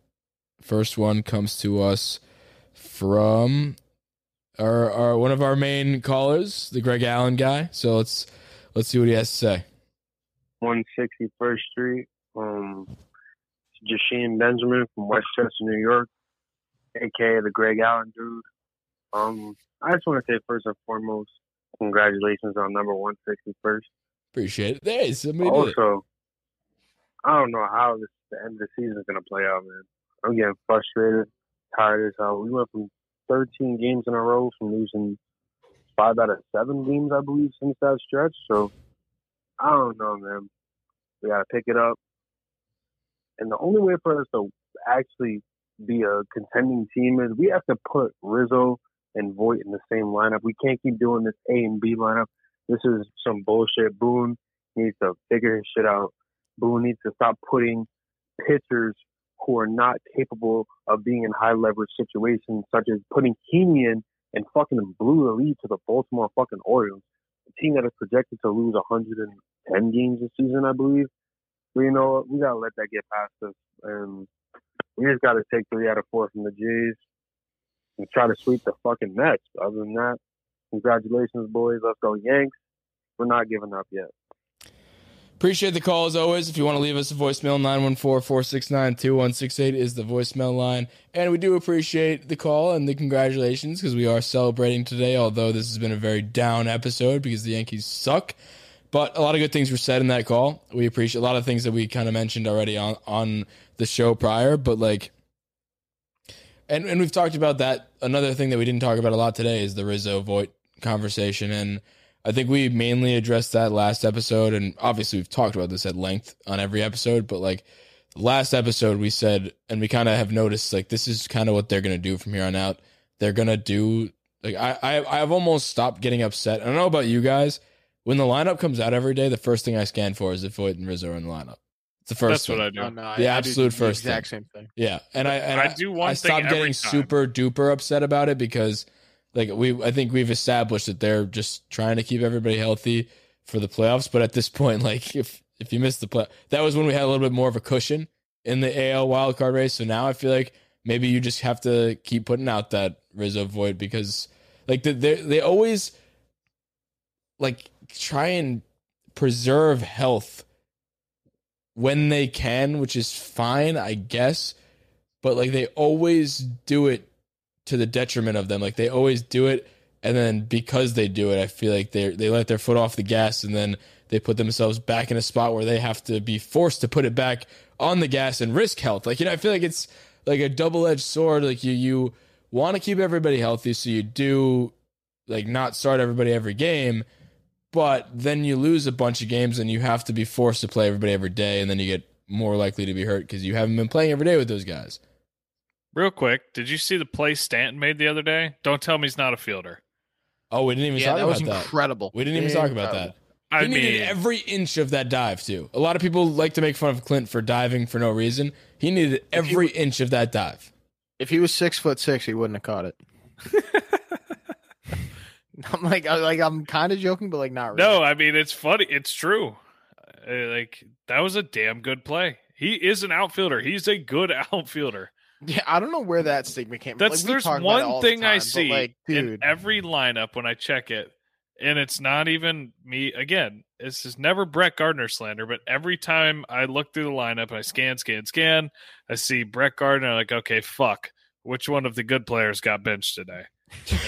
first one comes to us from our, our one of our main callers, the Greg Allen guy. So let's let's see what he has to say. 161st Street. Um, Jasheen Benjamin from Westchester, New York, aka the Greg Allen dude. Um, I just want to say first and foremost, congratulations on number 161st. Appreciate it. Somebody did. Also, I don't know how this the end of the season is gonna play out, man. I'm getting frustrated, tired as hell. We went from 13 games in a row from losing five out of seven games, I believe, since that stretch. So I don't know, man. We gotta pick it up, and the only way for us to actually be a contending team is we have to put Rizzo and Voit in the same lineup. We can't keep doing this A and B lineup. This is some bullshit. Boone needs to figure his shit out. Boone needs to stop putting pitchers who are not capable of being in high leverage situations, such as putting in and fucking blew the lead to the Baltimore fucking Orioles, a team that is projected to lose 110 games this season, I believe. But you know? We gotta let that get past us, and we just gotta take three out of four from the Jays and try to sweep the fucking Mets. Other than that, congratulations, boys. Let's go Yanks. We're not giving up yet. Appreciate the call as always. If you want to leave us a voicemail, 914-469-2168 is the voicemail line. And we do appreciate the call and the congratulations because we are celebrating today, although this has been a very down episode because the Yankees suck. But a lot of good things were said in that call. We appreciate a lot of things that we kind of mentioned already on, on the show prior, but like and and we've talked about that. Another thing that we didn't talk about a lot today is the Rizzo Voit conversation, and I think we mainly addressed that last episode. And obviously, we've talked about this at length on every episode. But like last episode, we said, and we kind of have noticed, like this is kind of what they're gonna do from here on out. They're gonna do like I I I've almost stopped getting upset. I don't know about you guys. When the lineup comes out every day, the first thing I scan for is if Voit and Rizzo are in the lineup. It's the first. That's thing. what I do. Oh, no, I- The I do absolute the first exact same thing. Yeah, and I and I do one I thing stopped every getting time. super duper upset about it because, like we, I think we've established that they're just trying to keep everybody healthy for the playoffs. But at this point, like if if you miss the play, that was when we had a little bit more of a cushion in the AL wildcard race. So now I feel like maybe you just have to keep putting out that Rizzo Voit because, like they they always like try and preserve health when they can, which is fine, I guess. But like they always do it to the detriment of them. Like they always do it, and then because they do it, I feel like they they let their foot off the gas, and then they put themselves back in a spot where they have to be forced to put it back on the gas and risk health. Like you know, I feel like it's like a double edged sword. Like you you want to keep everybody healthy, so you do like not start everybody every game but then you lose a bunch of games and you have to be forced to play everybody every day and then you get more likely to be hurt because you haven't been playing every day with those guys Real quick, did you see the play Stanton made the other day? Don't tell me he's not a fielder. Oh, we didn't even Yeah, talk that about was that. incredible. We didn't even talk about that. I he needed mean, every inch of that dive too. A lot of people like to make fun of Clint for diving for no reason. He needed every inch of that dive. If he was six foot six, he wouldn't have caught it. I'm like, I, like I'm kind of joking, but like not really. no, I mean it's funny. It's true. Uh, like that was a damn good play. He is an outfielder. He's a good outfielder. Yeah, I don't know where that stigma came. That's like, there's talk about all one the thing I time, but, see like, in dude, every lineup when I check it, and it's not even me again. This is never Brett Gardner slander, but every time I look through the lineup, and I scan, scan, scan. I see Brett Gardner. I'm like, okay, fuck. Which one of the good players got benched today?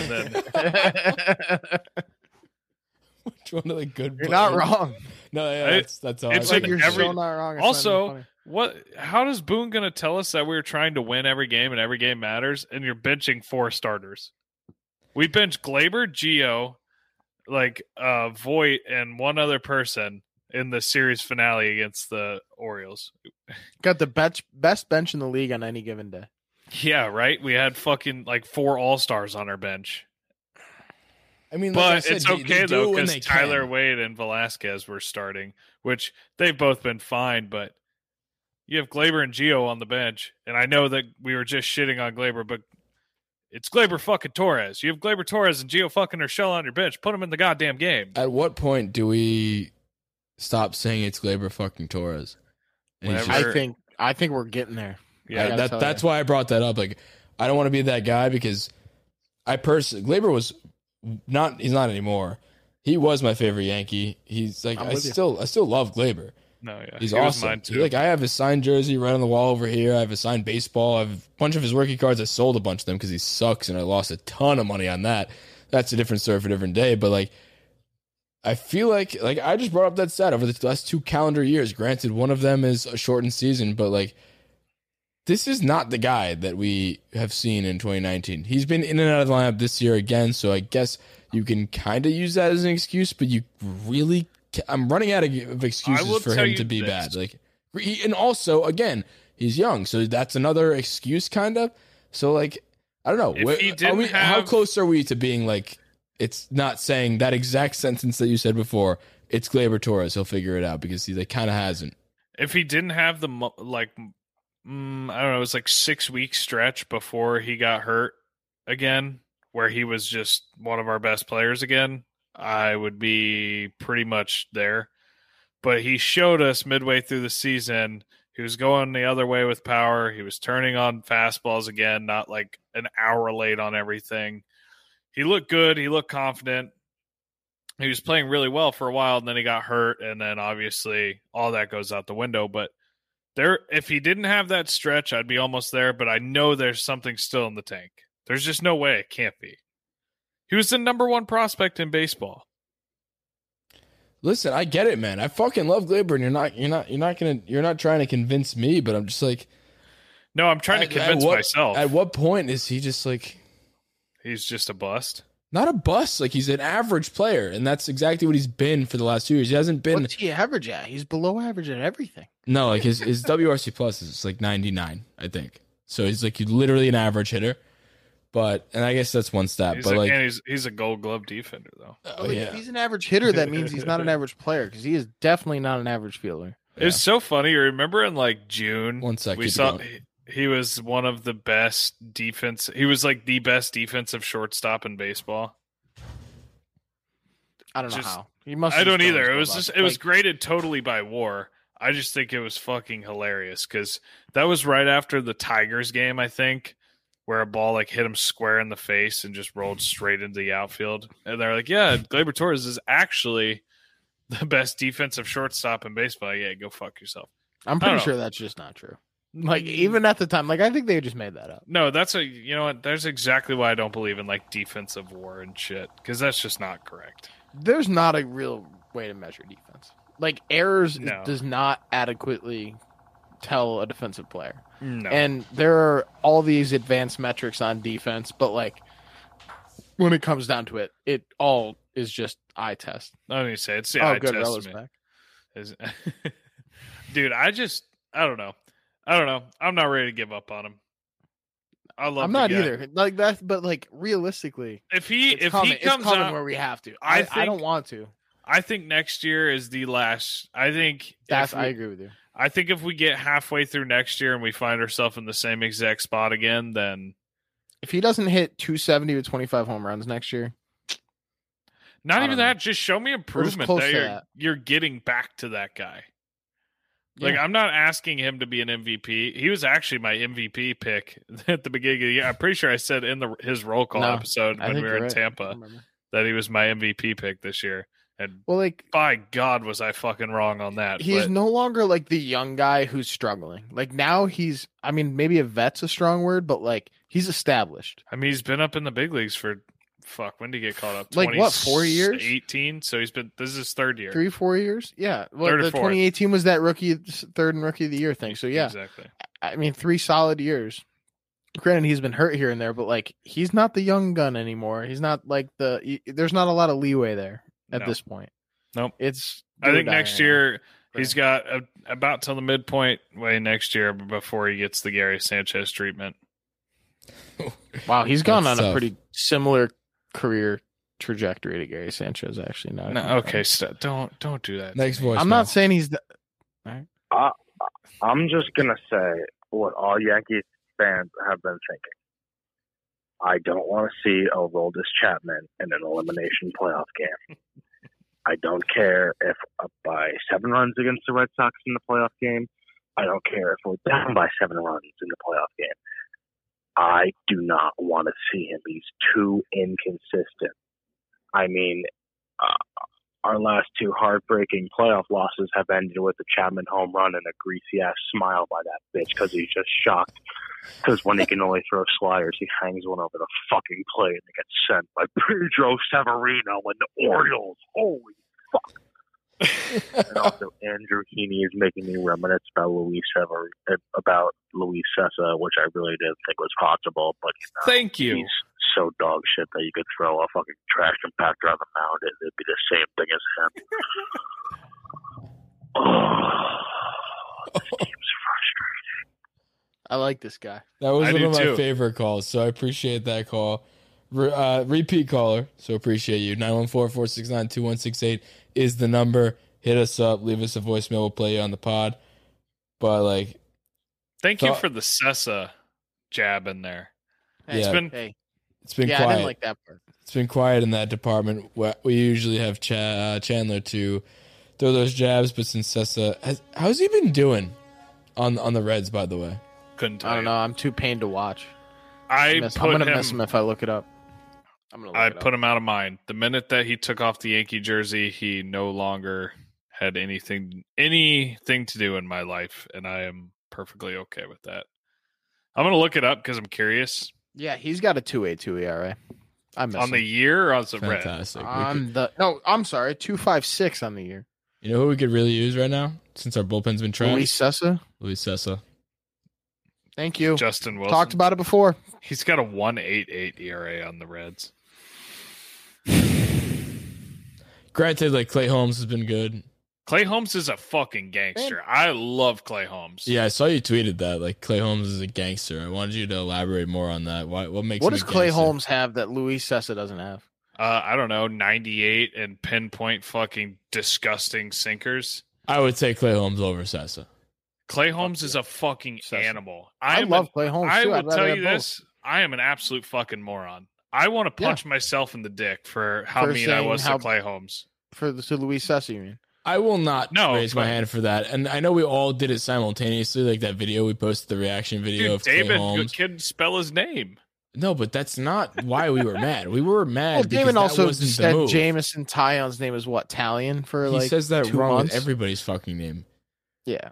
And then Which one of the good? you're not wrong. No, yeah, that's that's all. it's I Like like you're every- so not wrong. It's also- even funny. What? How does Boone gonna tell us that we are trying to win every game and every game matters, and you're benching four starters? We bench Gleyber, Gio, like uh Voit, and one other person in the series finale against the Orioles. got the best best bench in the league on any given day. Yeah, right. We had fucking like four All Stars on our bench, I mean, like I but said, it's they- they okay though because Tyler can. Wade and Velazquez were starting, which they've both been fine. But you have Gleyber and Gio on the bench, and I know that we were just shitting on Gleyber, but it's Gleyber fucking Torres. You have Gleyber Torres and Gio fucking Urshela on your bench. Put them in the goddamn game. At what point do we stop saying it's Gleyber fucking Torres? And he's Whenever- just- I think I think we're getting there. Yeah, I- that, that's you. why I brought that up. Like, I don't want to be that guy because I personally, Gleyber was not. He's not anymore. He was my favorite Yankee. He's like I'm I with you. still, I still love Gleyber. No, yeah, He's he awesome. too. Like I have his signed jersey right on the wall over here. I have his signed baseball. I have a bunch of his rookie cards. I sold a bunch of them because he sucks, and I lost a ton of money on that. That's a different story for a different day. But like, I feel like like I just brought up that stat over the last two calendar years. Granted, one of them is a shortened season, but like, this is not the guy that we have seen in 2019. He's been in and out of the lineup this year again, so I guess you can kind of use that as an excuse. But you really, I'm running out of excuses for him to be this. bad. Like, he, and also again, he's young, so that's another excuse, kind of. So like, I don't know. Where- he are didn't we, how close are we to being like? It's not saying that exact sentence that you said before. It's Gleyber Torres. He'll figure it out because he like, kind of hasn't. if he didn't have the like mm, I don't know, it was like six week stretch before he got hurt again, where he was just one of our best players again, I would be pretty much there. But he showed us midway through the season he was going the other way with power. He was turning on fastballs again, not like an hour late on everything. He looked good. He looked confident he was playing really well for a while and then he got hurt and then obviously all that goes out the window but there if he didn't have that stretch i'd be almost there but i know there's something still in the tank there's just no way it can't be he was the number one prospect in baseball Listen, I get it, man. I fucking love Gleyber, and you're not, you're not, you're not gonna, you're not trying to convince me, but I'm just like, no i'm trying to at- at convince what- myself At what point is he just like he's just a bust not a bust? Like he's an average player, and that's exactly what he's been for the last two years. He hasn't been What's he average at? He's below average at everything. no, like his his WRC plus is like 99, I think. So he's like literally an average hitter. But and I guess that's one stat. he's but a, like, and he's he's a gold glove defender though oh Like, yeah, If he's an average hitter, that means he's not an average player because he is definitely not an average fielder. it's so funny you remember in like june One sec, we keep it saw going. he, he was one of the best defense he was like the best defensive shortstop in baseball I don't know how. He must. I don't either. It was just best. it was graded totally by WAR. I just think it was fucking hilarious because that was right after the Tigers game, I think, where a ball like hit him square in the face and just rolled straight into the outfield. And they're like, "Yeah, Gleyber Torres is actually the best defensive shortstop in baseball." Yeah, go fuck yourself. I'm pretty sure that's just not true. Like even at the time, like I think they just made that up. No, that's a you know what? There's exactly why I don't believe in like defensive war and shit because that's just not correct. There's not a real way to measure defense. Like errors No. does not adequately tell a defensive player. No, And there are all these advanced metrics on defense, but like when it comes down to it, it all is just eye test. I don't even say it's the oh, eye good, test Rella's back. Dude, I just I don't know. I don't know. I'm not ready to give up on him. I love. I'm not guy. either. Like that, but like realistically, If he if coming. he comes out, where we have to. I I, I don't want to. I think next year is the last. I think That's if I agree with you. I think if we get halfway through next year and we find ourselves in the same exact spot again, then If he doesn't hit 270 with 25 home runs next year, not even know. that. Just show me improvement that you're, that. you're getting back to that guy. Like Yeah. I'm not asking him to be an MVP. He was actually my MVP pick at the beginning of the year. I'm pretty sure I said in the his roll call No, episode when we were in right. Tampa that he was my MVP pick this year. And Well, like by God, was I fucking wrong on that? he's but no longer like the young guy who's struggling. Like now he's, I mean, maybe a vet's a strong word, but like he's established. I mean, he's been up in the big leagues for fuck. When did he get caught up? Like, what, four years? Eighteen. So he's been. This is his third year. Three, four years. Yeah. Well, Third or the fourth. 2018 was that rookie, third and rookie of the year thing. So yeah, exactly. I mean, three solid years. Granted, he's been hurt here and there, but like he's not the young gun anymore. He's not like the. y- There's not a lot of leeway there at No. this point. Nope. It's. I think next now. year he's got a, about till the midpoint way next year before he gets the Gary Sanchez treatment. Wow, he's gone That's on a pretty similar career trajectory to Gary Sanchez. Actually, now. No, okay, st- don't don't do that. Next voice. I'm not saying he's. The, I'm just gonna say what all Yankees fans have been thinking. I don't want to see Aroldis Chapman in an elimination playoff game. I don't care if up by seven runs against the Red Sox in the playoff game. I don't care if we're down by seven runs in the playoff game. I do not want to see him. He's too inconsistent. I mean, uh, our last two heartbreaking playoff losses have ended with a Chapman home run and a greasy ass smile by that bitch because he's just shocked. Because when he can only throw sliders, he hangs one over the fucking plate and it gets sent by Pedro Severino and the Orioles. Holy fuck! and also, Andrew Heaney is making me reminisce about Luis Sever about Luis Cessa, which I really didn't think was possible. But you know, Thank you. He's so dog shit that you could throw a fucking trash compactor on the mound and it'd be the same thing as him. oh, this team's frustrating. I like this guy. That was I one of my too. favorite calls, so I appreciate that call. Re- uh, repeat caller, so appreciate you. 914-469-2168 is the number. Hit us up, leave us a voicemail, we'll play you on the pod. But like, Thank you for the Cessa jab in there. Hey, Yeah. been- hey, it's been yeah, I quiet. didn't like that part. it's been quiet in that department. We- We usually have Ch- uh, Chandler to throw those jabs, but since Cessa, has, how's he been doing on on the Reds? By the way, Couldn't tell I don't you. know. I'm too pained to watch. I Miss- put I'm gonna him. miss him if I look it up. I'm gonna. Look I it put up. him out of mind. The minute that he took off the Yankee jersey, he no longer had anything anything to do in my life, and I am perfectly okay with that. I'm gonna look it up because I'm curious Yeah, he's got a two eight two ERA. I miss on the year or on the red. fantastic. Could- on the no. I'm sorry, two five six on the year. you know who we could really use right now since our bullpen's been trash? Luis Cessa. Luis Cessa. Thank you. Justin Wilson Talked about it before. He's got a one eight eight ERA on the Reds. Granted, like Clay Holmes has been good. Clay Holmes is a fucking gangster. I love Clay Holmes. Yeah, I saw you tweeted that. Like Clay Holmes is a gangster. I wanted you to elaborate more on that. Why? What makes What him does a Clay? Holmes have that Luis Cessa doesn't have? Uh, I don't know, 98 and pinpoint fucking disgusting sinkers. I would take Clay Holmes over Cessa. Clay Holmes is a fucking Cessa. animal. I, am love an- Clay Holmes I too. will I'd rather tell have you both. this: I am an absolute fucking moron. I want to Yeah. punch myself in the dick for how For mean I was how- to Clay Holmes. for the to Luis Cessa. You mean? I will not No, raise my hand for that. And I know we all did it simultaneously, like that video we posted, the reaction video Dude, of David Holmes. could spell his name. No, but that's not why we were mad. We were mad Well, because Damon that also wasn't the said move. Jameson Taillon's name is what Taillon for he like says that two wrong months? with everybody's fucking name. Yeah,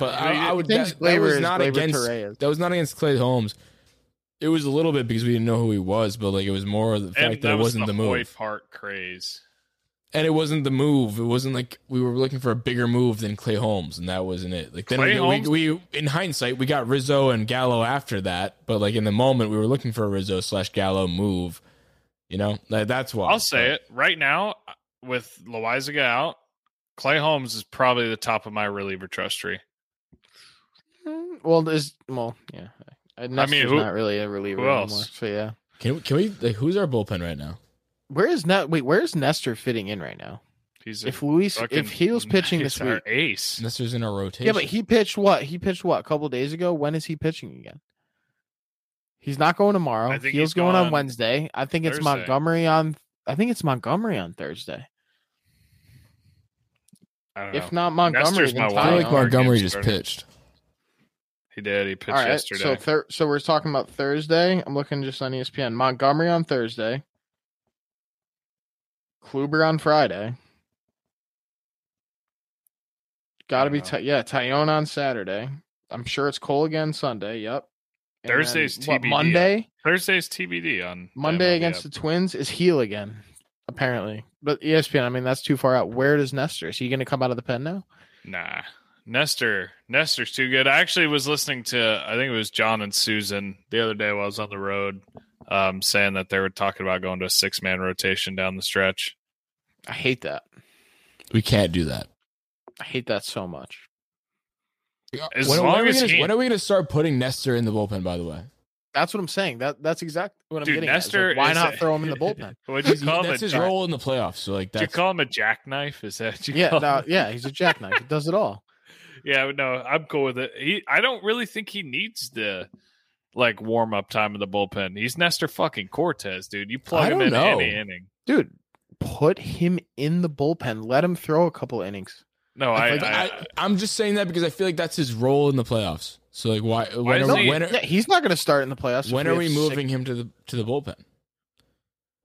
But I I, I would. James That, that was not against. Torres. That was not against Clay Holmes. It was a little bit because we didn't know who he was, but like it was more the fact and that, that it was wasn't the, the, move, Hoy Park craze. And it wasn't the move. It wasn't like we were looking for a bigger move than Clay Holmes, and that wasn't it. Like then Clay we, Holmes- we, we, in hindsight, we got Rizzo and Gallo after that, but like in the moment, we were looking for a Rizzo slash Gallo move. You know, that, that's why. I'll say it right now with Loaisiga out. Clay Holmes is probably the top of my reliever trust tree. Mm, well, there's well, yeah. I mean, Nestor's who- not really a reliever who else? anymore. So yeah, Can we, can we like who's our bullpen right now? Where is Net? Wait, where is Nestor fitting in right now? He's If Luis, fucking- if he was pitching this our week, ace. Nestor's in a rotation. yeah, but he pitched what? He pitched what? A couple days ago. When is he pitching again? He's not going tomorrow. I think He's he's going on Wednesday. I think it's Thursday. Montgomery on. I think it's Montgomery on Thursday. I don't If not Montgomery, then my I feel like Montgomery just starter. pitched. He did. He pitched All right, yesterday. so thir- so we're talking about Thursday. I'm looking just on ESPN. Montgomery on Thursday. Kluber on Friday. Got to be. Ty- yeah, Taillon on Saturday. I'm sure it's Cole again Sunday. Yep. And then, Thursday's what, TBD. Monday. Thursday's TBD on Monday against app. the Twins is Gil again, apparently. But ESPN, I mean, that's too far out. Where does Nestor? Is he going to come out of the pen now? Nah. Nestor. Nestor's too good. I actually was listening to I think it was John and Suzyn the other day while I was on the road, um, saying that they were talking about going to a six man rotation down the stretch. I hate that. We can't do that. I hate that so much. As when, when long are as gonna, he- when are we going to start putting Nestor in the bullpen? By the way, That's what I'm saying. That that's exactly what I'm Dude, getting. at. Like, Nestor why not a- throw him in the bullpen? What'd you He's- call him? that's a his jack- role in the playoffs. So like Did you call him a jackknife? Is that you Yeah, call no, him? yeah, he's a jackknife. He does it all. Yeah, no, I'm cool with it. He, I don't really think he needs the like warm up time in the bullpen. He's Nestor fucking Cortes, dude. You plug him in know. any inning. Dude, put him in the bullpen. Let him throw a couple innings. No, I, Like, I, I, I'm just saying that because I feel like that's his role in the playoffs. So like, why? Why when is are, he- when are, Yeah, he's not going to start in the playoffs. when we are have we six- moving him to the to the bullpen?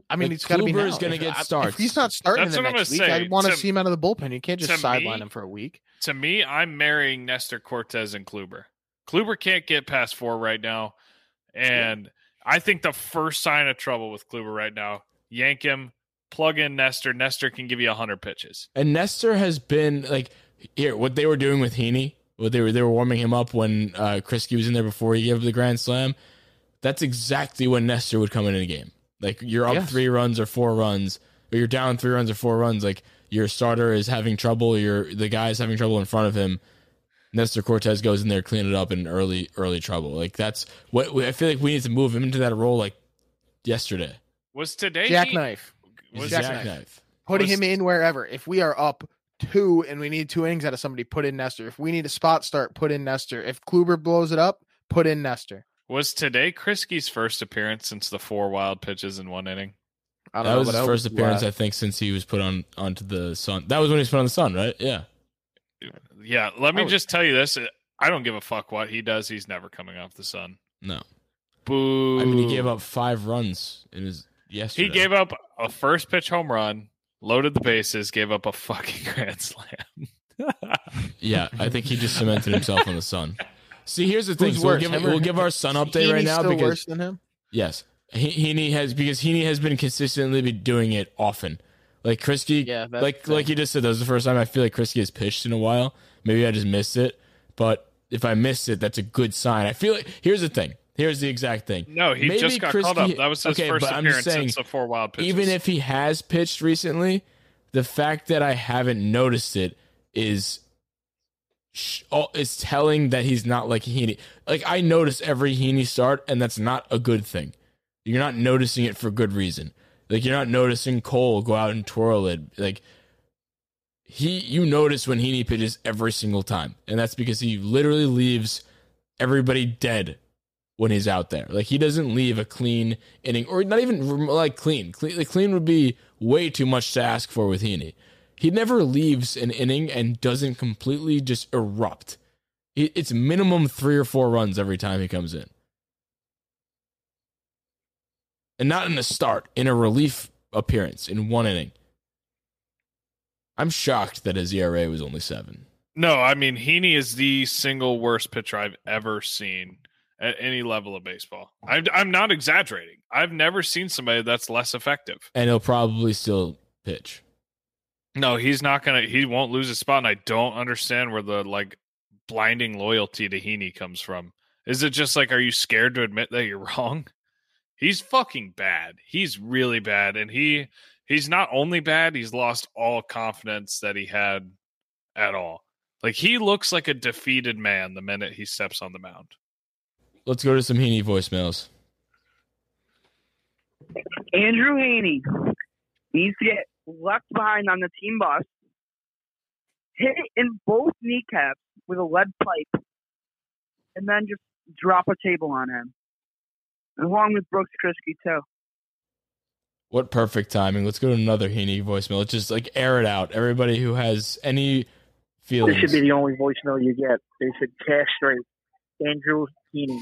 I mean, like, it's got to be Kluber now. is gonna If- get I- starts. If he's not starting That's the what I'm next week, say. I want to To- see him out of the bullpen. You can't just sideline me- him for a week. to me, I'm marrying Nestor Cortes and Kluber. Kluber can't get past four right now, and I think the first sign of trouble with Kluber right now, yank him, plug in Nestor. Nestor can give you hundred pitches. And Nestor has been like here. What they were doing with Heaney, what they were they were warming him up when uh, Kriske was in there before he gave up the grand slam. That's exactly when Nestor would come in a game. Like you're up Yes. three runs or four runs, or you're down three runs or four runs. Like your starter is having trouble, your the guy's having trouble in front of him. Nestor Cortes goes in there, clean it up in early early trouble. Like that's what I feel like we need to move him into that role like yesterday. Was today Jackknife. He's Was Jackknife. jackknife. Putting Was- him in wherever. If we are up two and we need two innings out of somebody, put in Nestor. If we need a spot start, put in Nestor. If Kluber blows it up, put in Nestor. Was today Kriske's first appearance since the four wild pitches in one inning? I don't That know, was his first appearance, I think, since he was put on onto the sun. That was when he was put on the sun, right? Yeah. Yeah, let me I was- just tell you this. Uh, I don't give a fuck what he does. He's never coming off the sun. No. Boo. I mean, he gave up five runs in his yesterday. He gave up a first pitch home run, loaded the bases, gave up a fucking grand slam. Yeah, I think he just cemented himself on the sun. See, here's the thing. So we'll give, we'll give our sun update right now still because worse than him. yes, he, Heaney has because Heaney has been consistently be doing it often. Like Kriske, Yeah, like the like you just said, that was the first time I feel like Kriske has pitched in a while. Maybe I just missed it, but if I missed it, that's a good sign. I feel like here's the thing. Here's the exact thing. No, he Maybe just got Kriske- called up. That was his okay, first but I'm just appearance saying, since the four wild pitches. even if he has pitched recently, the fact that I haven't noticed it is is telling that he's not like Heaney. Like I notice every Heaney start, and that's not a good thing. You're not noticing it for good reason. Like you're not noticing Cole go out and twirl it. Like he, you notice when Heaney pitches every single time, and that's because he literally leaves everybody dead when he's out there. Like he doesn't leave a clean inning, or not even like clean. Clean, clean would be way too much to ask for with Heaney. He never leaves an inning and doesn't completely just erupt. It's minimum three or four runs every time he comes in, and not in a start, in a relief appearance in one inning. I'm shocked that his ERA was only seven. no, I mean Heaney is the single worst pitcher I've ever seen at any level of baseball. I'm, I'm not exaggerating. I've never seen somebody that's less effective. and he'll probably still pitch. No, he's not gonna. He won't lose his spot, and I don't understand where the like blinding loyalty to Heaney comes from. Is it just like, are you scared to admit that you're wrong? He's fucking bad. He's really bad, and he he's not only bad. He's lost all confidence that he had at all. Like he looks like a defeated man the minute he steps on the mound. let's go to some Heaney voicemails. Andrew Heaney needs to get left behind on the team bus, hit it in both kneecaps with a lead pipe, and then just drop a table on him. Along with Brooks Kriske, too. What perfect timing. Let's go to another Heaney voicemail. Let's just like air it out. Everybody who has any feelings. This should be the only voicemail you get. They should castrate Andrew Heaney.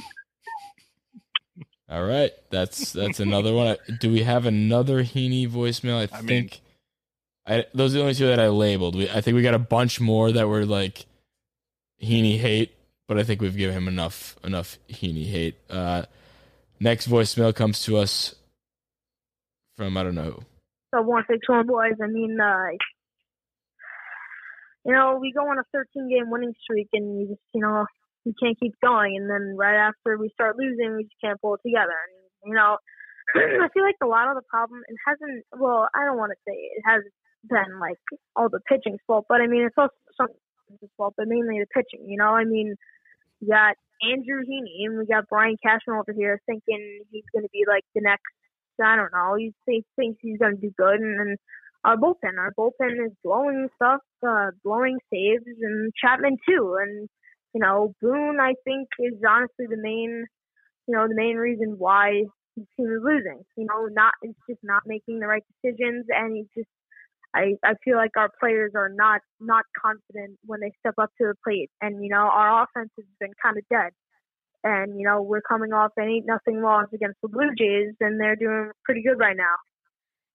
All right, that's that's another one. Do we have another Heaney voicemail? I I mean- think I those are the only two that I labeled. We, I think we got a bunch more that were like Heaney hate, but I think we've given him enough enough Heaney hate. Uh, next voicemail comes to us from I don't know. So one six one boys. I mean, uh, you know, we go on a 13 game winning streak, and you just, you know, we can't keep going. And then right after we start losing, we just can't pull it together. And you know, I feel like a lot of the problem it hasn't. Well, I don't want to say it has been like all the pitching's fault, but I mean it's also some fault, but mainly the pitching. You know, I mean, you got Andrew Heaney and we got Brian Cashman over here thinking he's going to be like the next. I don't know. He thinks he's going to do good, and then our bullpen, our bullpen is blowing stuff, uh, blowing saves, and Chapman too. And you know, Boone, I think, is honestly the main, you know, the main reason why the team is losing. You know, not it's just not making the right decisions, and he's just. I, I feel like our players are not not confident when they step up to the plate, and you know our offense has been kind of dead. And you know we're coming off an eight nothing loss against the Blue Jays, and they're doing pretty good right now.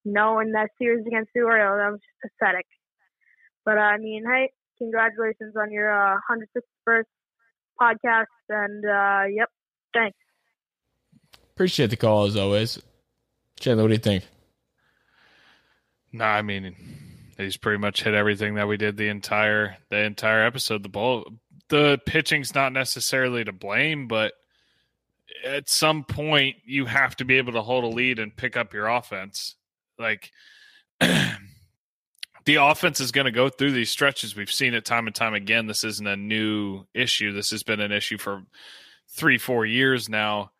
No, know, and that series against the Orioles, that was just pathetic. But uh, I mean, hey, congratulations on your uh, 161st podcast, and uh, yep, thanks. Appreciate the call as always. Chandler, what do you think? No, I mean he's pretty much hit everything that we did the entire the entire episode. The ball, the pitching's not necessarily to blame, but at some point you have to be able to hold a lead and pick up your offense. Like the offense is going to go through these stretches. We've seen it time and time again. This isn't a new issue. This has been an issue for three, four years now.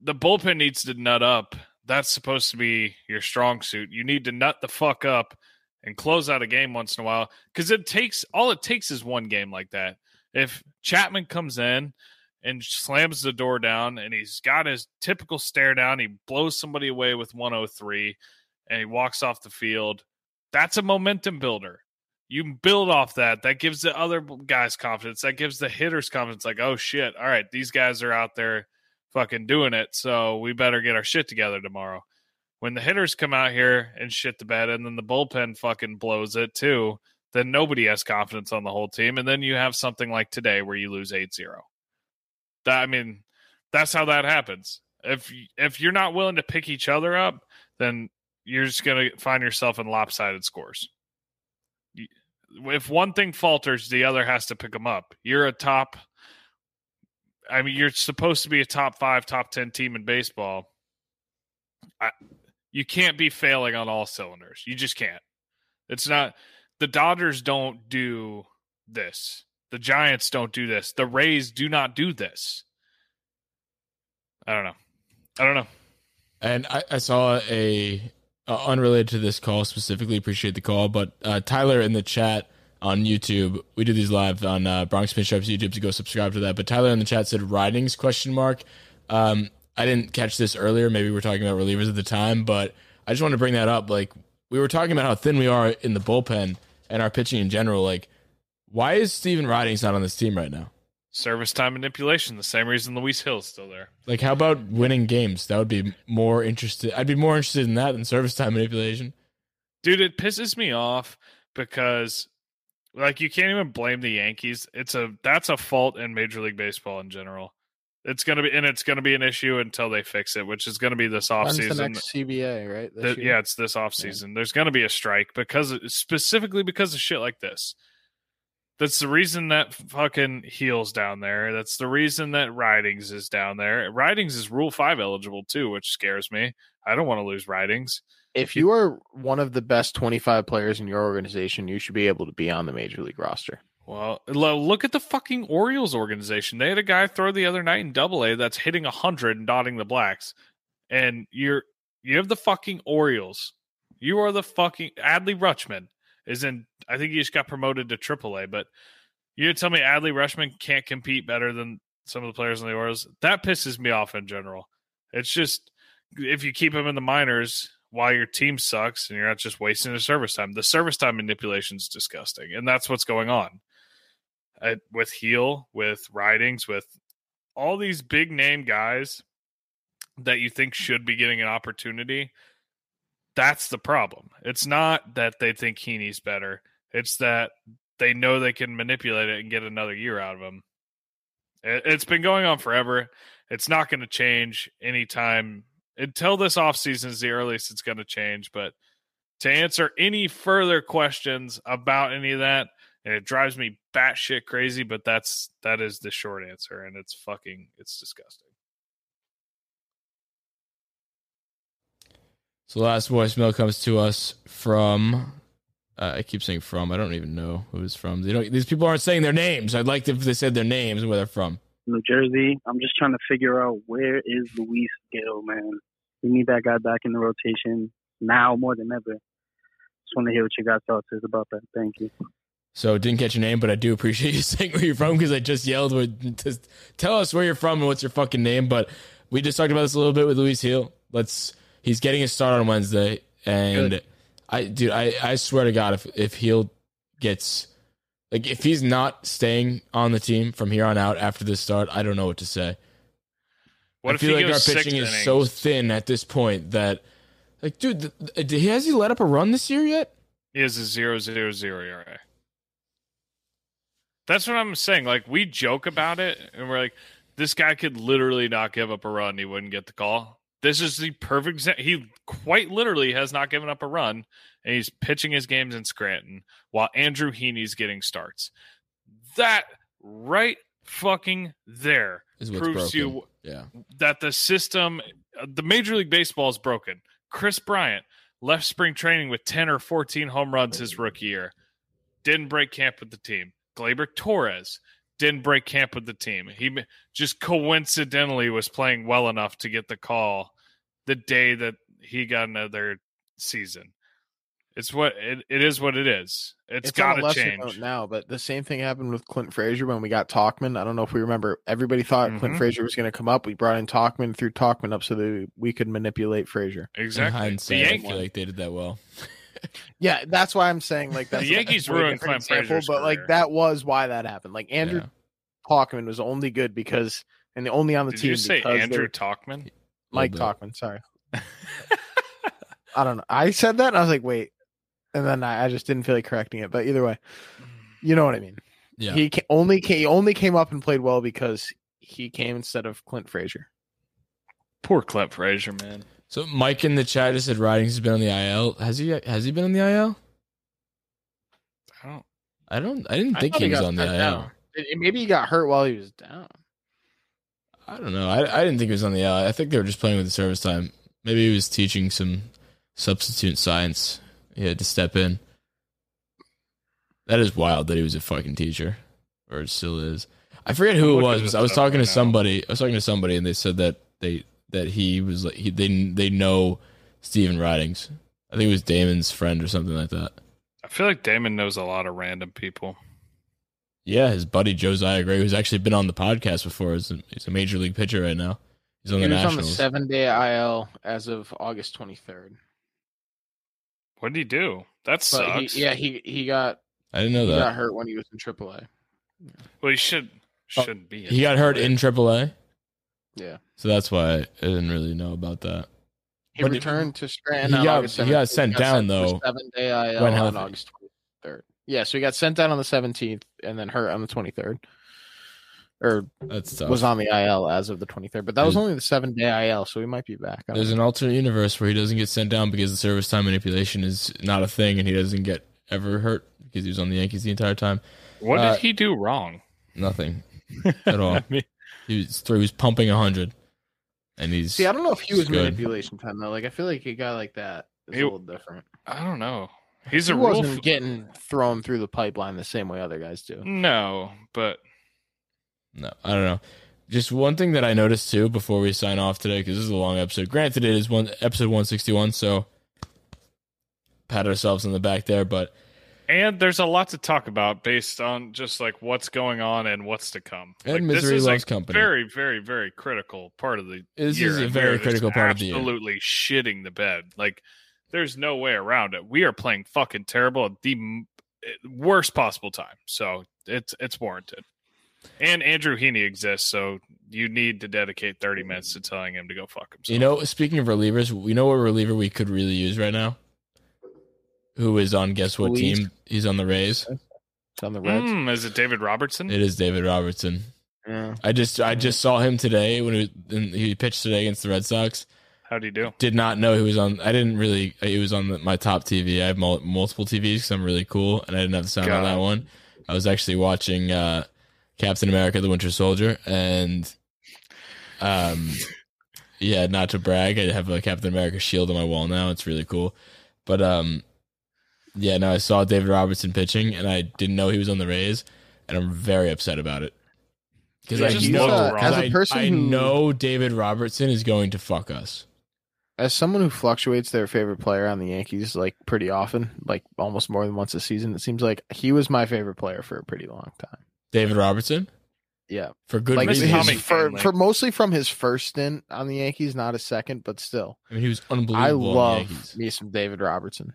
The bullpen needs to nut up. That's supposed to be your strong suit. You need to nut the fuck up and close out a game once in a while because it takes all it takes is one game like that. If Chapman comes in and slams the door down and he's got his typical stare down, he blows somebody away with 103 and he walks off the field. That's a momentum builder. You build off that. That gives the other guys confidence. That gives the hitters confidence. Like, oh shit, all right, these guys are out there fucking doing it. So we better get our shit together tomorrow. When the hitters come out here and shit the bed, and then the bullpen fucking blows it too, then nobody has confidence on the whole team. And then you have something like today where you lose 8 0. That, I mean, that's how that happens. If if you're not willing to pick each other up, then you're just going to find yourself in lopsided scores. If one thing falters, the other has to pick them up. You're a top. I mean, you're supposed to be a top five, top ten team in baseball. I, you can't be failing on all cylinders. You just can't. It's not. The Dodgers don't do this. The Giants don't do this. The Rays do not do this. I don't know. I don't know. And I, I saw a uh, unrelated to this call specifically. Appreciate the call, but uh, Tyler in the chat on YouTube. We do these live on uh, Bronx Pinstripes YouTube, so go subscribe to that. But Tyler in the chat said Ridings question mark. Um, I didn't catch this earlier. Maybe we are talking about relievers at the time, but I just want to bring that up. Like we were talking about how thin we are in the bullpen and our pitching in general. Like, why is Stephen Ridings not on this team right now? Service time manipulation. The same reason Luis Gil's still there. Like, how about winning games? That would be more interested. I'd be more interested in that than service time manipulation. Dude, it pisses me off because like you can't even blame the Yankees. It's a that's a fault in Major League Baseball in general. It's gonna be and it's gonna be an issue until they fix it, which is gonna be this off When's the season. next CBA, right? This The- yeah, it's this off season. There's going to be a strike because specifically because of shit like this. That's the reason that fucking Gil's down there. That's the reason that Ridings is down there. Ridings is Rule Five eligible too, which scares me. I don't want to lose Ridings. If you are one of the best 25 players in your organization, you should be able to be on the major league roster. Well, look at the fucking Orioles organization. They had a guy throw the other night in Double A that's hitting hundred and dotting the blacks, and you're you have the fucking Orioles. You are the fucking Adley Rutschman is in. I think he just got promoted to Triple A, but you tell me Adley Rutschman can't compete better than some of the players in the Orioles? That pisses me off in general. It's just if you keep him in the minors while your team sucks and you're not just wasting the service time. The service time manipulation is disgusting, and that's what's going on uh, with Gil, with ridings, with all these big name guys that you think should be getting an opportunity. That's the problem. It's not that they think Heaney's better. It's that they know they can manipulate it and get another year out of him. It, it's been going on forever. It's not going to change anytime until this offseason is the earliest it's going to change. But to answer any further questions about any of that, and it drives me batshit crazy, but that's that is the short answer, and it's fucking it's disgusting. So the last voicemail comes to us from. Uh, I keep saying from. I don't even know who it's from. They don't, these people aren't saying their names. I'd like if they said their names and where they're from. New Jersey. I'm just trying to figure out where is Luis Gil, man. We need that guy back in the rotation now more than ever. Just want to hear what you guys' thoughts is about that. Thank you. So didn't catch your name, but I do appreciate you saying where you're from because I just yelled. With, just tell us where you're from and what's your fucking name. But we just talked about this a little bit with Luis Gil. Let's. He's getting his start on Wednesday, and Good. I, dude, I, I swear to God, if if Gil gets like if he's not staying on the team from here on out after this start, I don't know what to say. What I if feel like our pitching is innings? so thin at this point that, like, dude, has he let up a run this year yet? He has a zero zero zero ERA. That's what I'm saying. Like we joke about it, and we're like, this guy could literally not give up a run; he wouldn't get the call. This is the perfect. He quite literally has not given up a run, and he's pitching his games in Scranton while Andrew Heaney's getting starts. That right fucking there proves broken. you Yeah, that the system, uh, the Major League Baseball is broken. Kris Bryant left spring training with 10 or 14 home runs his rookie year. Didn't break camp with the team. Gleyber Torres didn't break camp with the team. He just coincidentally was playing well enough to get the call the day that he got another season. It's what it, it is what it is. it's It's on got a to change. now, but the same thing happened with Clint Frazier when we got Tauchman. I don't know if we remember. Everybody thought Clint Mhm. Frazier was going to come up. We brought in Tauchman, threw Tauchman up so that we could manipulate Frazier. in Exactly. The hindsight, I Yankees, feel like they did that well. Yeah, that's why I'm saying like that's The Yankees a way ruined different Clint Frazier's but like career. that was why that happened. Like Andrew Yeah. Tauchman was only good because and the only on the did team you say because Andrew Tauchman? Mike Tauchman. Sorry, I don't know. I said that and I was like, wait, and then I, I just didn't feel like correcting it. But either way, you know what I mean. Yeah, He ca- only came, he only came up and played well because he came instead of Clint Frazier. Poor Clint Frazier, man. So Mike in the chat just said Ridings has been on the IL. Has he? Has he been on the IL? I don't. I don't. I didn't I think he was on the IL. down. Maybe he got hurt while he was down. I don't know. I, I didn't think he was on the IL. I think they were just playing with the service time. Maybe he was teaching some substitute science. He had to step in. That is wild that he was a fucking teacher, or still is. I forget who it was. I was talking to somebody. I was talking to somebody, and they said that they that he was like he, they they know Stephen Ridings. I think it was Damon's friend or something like that. I feel like Damon knows a lot of random people. Yeah, his buddy Josiah Gray, who's actually been on the podcast before, is a, he's a major league pitcher right now. He's on He the was on the Nationals. seven day IL as of August 23rd. What did he do? That sucks. he, yeah, he he got I didn't know that he got hurt when he was in AAA. Well, he should Oh, shouldn't be. He got hurt in AAA, Yeah, so that's why I didn't really know about that. he But returned to Scranton. he on got- August he got 17th. sent down, though, Seven day IL when on healthy. August 23rd. Yeah, so he got sent down on the 17th and then hurt on the 23rd, or That's tough. was on the IL as of the 23rd. But that was only the seven day IL, so he might be back. There's know. an alternate universe where he doesn't get sent down because the service time manipulation is not a thing, and he doesn't get ever hurt because he was on the Yankees the entire time. What uh, did he do wrong? Nothing at all. I mean, He was he was pumping hundred, and he's See, I don't know if he was good. manipulation time though. Like I feel like a guy like that is He- a little different. I don't know. He's he a wasn't f- getting thrown through the pipeline the same way other guys do. no, but No, I don't know. Just one thing that I noticed too before we sign off today, because this is a long episode. Granted, it is one episode one sixty one, so pat ourselves on the back there. But and there's a lot to talk about based on just like what's going on and what's to come. And like, misery this is loves a company. very, very, very critical part of the This year, is a very we are just critical part of the year. Absolutely shitting the bed. Like there's no way around it. We are playing fucking terrible at the eh, worst possible time. So it's it's warranted. And Andrew Heaney exists, so you need to dedicate 30 minutes to telling him to go fuck himself. you know, speaking of relievers, we know what reliever we could really use right now. Who is on? Guess what Please. team? He's on the Rays. It's on the Reds. Mm, is it David Robertson? It is David Robertson. Yeah. I just I just saw him today when he, he pitched today against the Red Sox. How do you do? Did not know he was on. I didn't really. He was on the, my top TV. I have mul- multiple TVs because I'm really cool, and I didn't have the sound on that one. I was actually watching uh, Captain America: The Winter Soldier, and um, yeah, not to brag, I have a Captain America shield on my wall now. It's really cool, but um, yeah, no, I saw David Robertson pitching, and I didn't know he was on the Rays, and I'm very upset about it because Yeah, I just know look wrong. as a person I who- know David Robertson is going to fuck us. As someone who fluctuates their favorite player on the Yankees like pretty often, like almost more than once a season, it seems like he was my favorite player for a pretty long time. David Robertson Yeah, for good like Miss reason. his, for, for mostly from his first stint on the Yankees, not a second, but still, I mean, he was unbelievable. I on the love Yankees. me some David Robertson.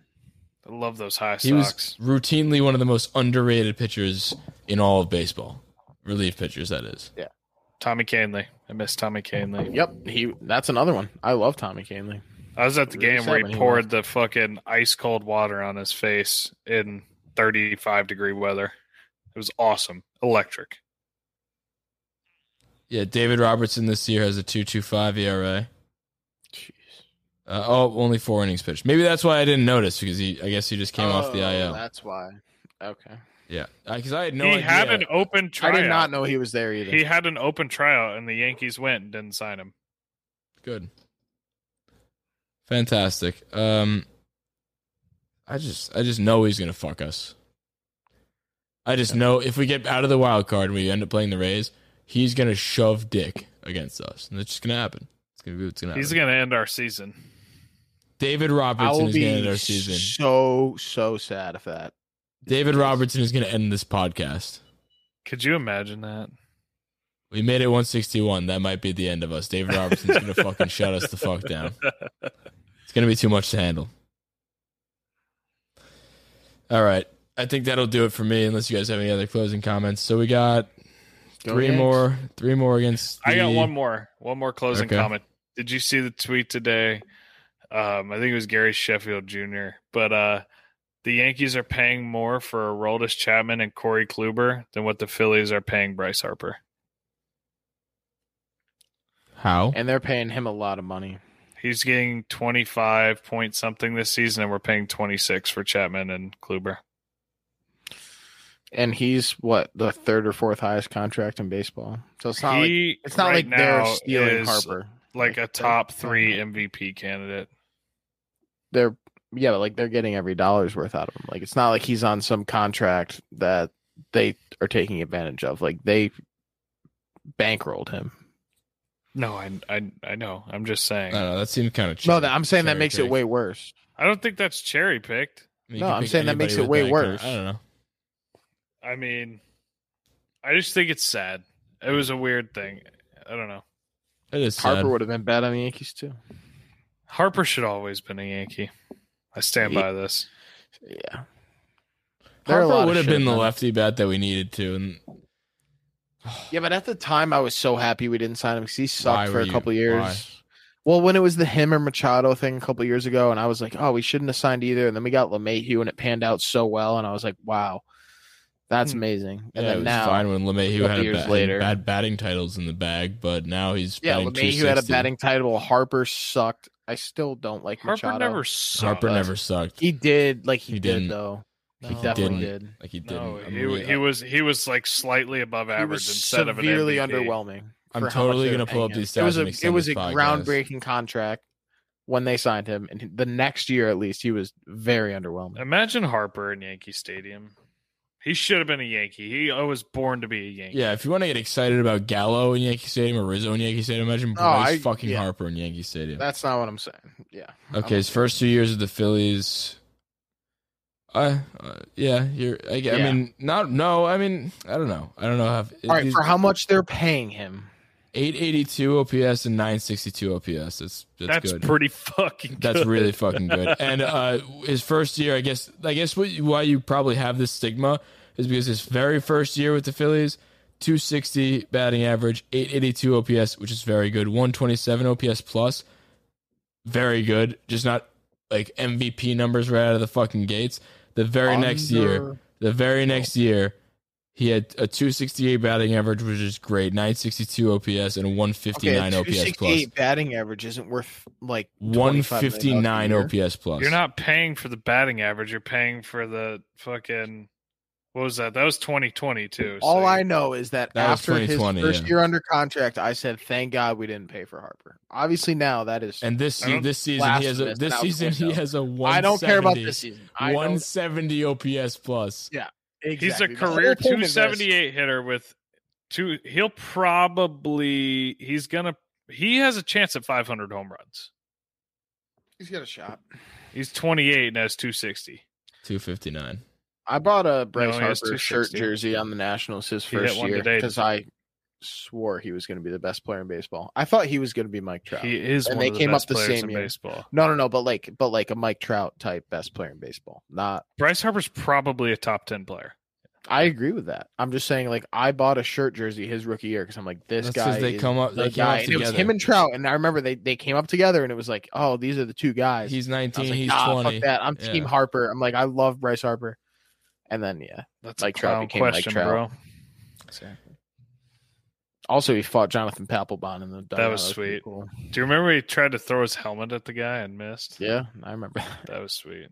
I love those high He was routinely one of the most underrated pitchers in all of baseball. Relief pitchers, that is. Yeah. Tommy Kahnle. I miss Tommy Kahnle. Yep, he. That's another one. I love Tommy Kahnle. I was at the Really game where sad when he he poured the fucking ice cold water on his face in 35 degree weather. It was awesome. Electric. Yeah, David Robertson this year has a two two five ERA. Jeez. Uh, oh, only four innings pitched. Maybe that's why I didn't notice because he. I guess he just came off the Oh, IL. That's why. Okay. Yeah, because I had no idea. he idea. had an open tryout. I did not know he was there either. He had an open tryout, and the Yankees went and didn't sign him. Good. Fantastic. Um, I just, I just know he's gonna fuck us. I just know if we get out of the wild card and we end up playing the Rays, he's gonna shove dick against us, and it's just gonna happen. It's gonna be what's gonna happen. He's going to end our season. David Robertson will is gonna end our season. so so sad if that. David Robertson is gonna end this podcast. Could you imagine that? We made it 161. That might be the end of us. David Robertson's gonna fucking shut us the fuck down. It's gonna be too much to handle. All right. I think that'll do it for me, unless you guys have any other closing comments. So we got Go three Yanks. more, three more against. I got one more. One more closing Okay. comment. Did you see the tweet today? Um, I think it was Gary Sheffield Jr. But uh, the Yankees are paying more for Aroldis Chapman and Corey Kluber than what the Phillies are paying Bryce Harper. How? and they're paying him a lot of money. He's getting twenty five point something this season, and we're paying twenty six for Chapman and Kluber. And he's what the third or fourth highest contract in baseball. So it's not like it's not right like they're stealing Harper. like a top three MVP candidate. They're yeah, but like they're getting every dollar's worth out of him. Like it's not like he's on some contract that they are taking advantage of. Like they bankrolled him. No, I I I know. I'm just saying. I don't know. That seems kind of. No, that, I'm saying that makes it way worse. I don't think that's cherry picked. No, I'm saying that makes it way worse. I don't know. I mean, I just think it's sad. It was a weird thing. I don't know. It is Harper sad. would have been bad on the Yankees too. Harper should always been a Yankee. I stand Yeah. by this. Yeah. There are a lot Harper would have been the lefty bat that we needed to, and Yeah, but at the time I was so happy we didn't sign him because he sucked Why for were a you- couple years. why? Well, when it was the him or Machado thing a couple years ago, and I was like, oh, we shouldn't have signed either. And then we got LeMahieu, and it panned out so well, and I was like, wow, that's Hmm. amazing. And yeah, it then was now, fine when LeMahieu couple had, a years ba- had later. bad batting titles in the bag, but now he's yeah, batting LeMahieu had a 260. batting title. Harper sucked. I still don't like Harper Machado. never sucked. Harper never sucked. He did, like he, He did didn't. though. No. He He definitely didn't. did. Like he didn't. No, I'm he, really- he was he was like slightly above He average was instead of an severely MVP. underwhelming. I'm for how much totally they gonna pull up paying him. these It was stats a it extend was this a podcast. groundbreaking contract. when they signed him, and the next year at least he was very underwhelming. Imagine Harper in Yankee Stadium. He should have been a Yankee. He was born to be a Yankee. Yeah, if you want to get excited about Gallo in Yankee Stadium or Rizzo in Yankee Stadium, imagine Bryce Oh, I- fucking yeah. Harper in Yankee Stadium. That's not what I'm saying. Yeah. Okay, his first two years with the Phillies. Uh, uh yeah, you're. I, I mean, not no. I mean, I don't know. I don't know how. All right, for how much they're paying him? Eight eighty two OPS and nine sixty two OPS. That's that's, That's good. pretty fucking. That's good. really fucking good. And uh, his first year, I guess, I guess what, why you probably have this stigma is because his very first year with the Phillies, 260 batting average, 882 OPS, which is very good, 127 OPS plus, very good. Just not like MVP numbers right out of the fucking gates. The very next year, the very next year, he had a 268 batting average, which is great, 962 OPS and a 159 okay, OPS plus. 268 batting average isn't worth like $25 million a 159. OPS plus. You're not paying for the batting average. You're paying for the fucking. What was that? That was 2020 too. All so I know is that, That after his first yeah. year under contract, I said, "Thank God we didn't pay for Harper." Obviously, now that is. And this I this season he has a this and I was season going he to. has a I don't care about this season. I 170 OPS plus. Yeah, He's a. The career point of this- 278 hitter with two. He'll probably he's gonna he has a chance at 500 home runs. He's got a shot. He's 28 and has 260. 259. I bought a Bryce he has Harper shirt jersey on the Nationals his first year because I swore he was going to be the best player in baseball. I thought he was going to be Mike Trout. He is And one they of the came best up the same year. baseball. No, no, no, but like, but like a Mike Trout type best player in baseball. Not. Bryce Harper's probably a top 10 player. I agree with that. I'm just saying, like, I bought a shirt jersey his rookie year because I'm like, this That's guy. 'cause they is come up- the they came guy. up And it was him and Trout, and I remember they they came up together, and it was like, oh, these are the two guys. He's 19, like, he's nah, 20. fuck that. I'm Team Harper. I'm like, I love Bryce Harper, and then yeah, That's Like a Trout clown became like question, Trout. bro. exactly. Also, he fought Jonathan Papelbon in the. dugout. was pretty sweet. Cool. Do you remember he tried to throw his helmet at the guy and missed? Yeah, I remember. That was sweet.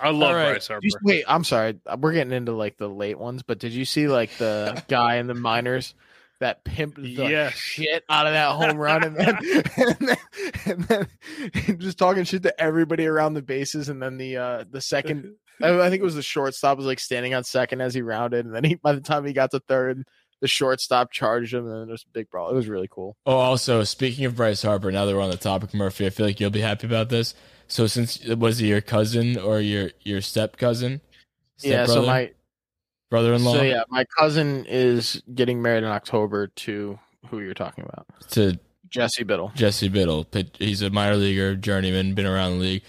I love right. Bryce Harper. Wait, I'm sorry. We're getting into like the late ones, but did you see like the guy in the minors that pimped the Yes. shit out of that home run and then, and then, and then just talking shit to everybody around the bases and then the uh the second I I think it was the shortstop was like standing on second as he rounded and then he by the time he got to third the shortstop charged him and then there's a big brawl. It was really cool. Oh, also, speaking of Bryce Harper, now that we're on the topic, Murphy, I feel like you'll be happy about this. So, since was it your cousin or your your step cousin? yeah, so my brother in law so yeah, my cousin is getting married in October to who you're talking about. to Jesse Biddle. Jesse Biddle. He's a minor leaguer, journeyman, been around the league.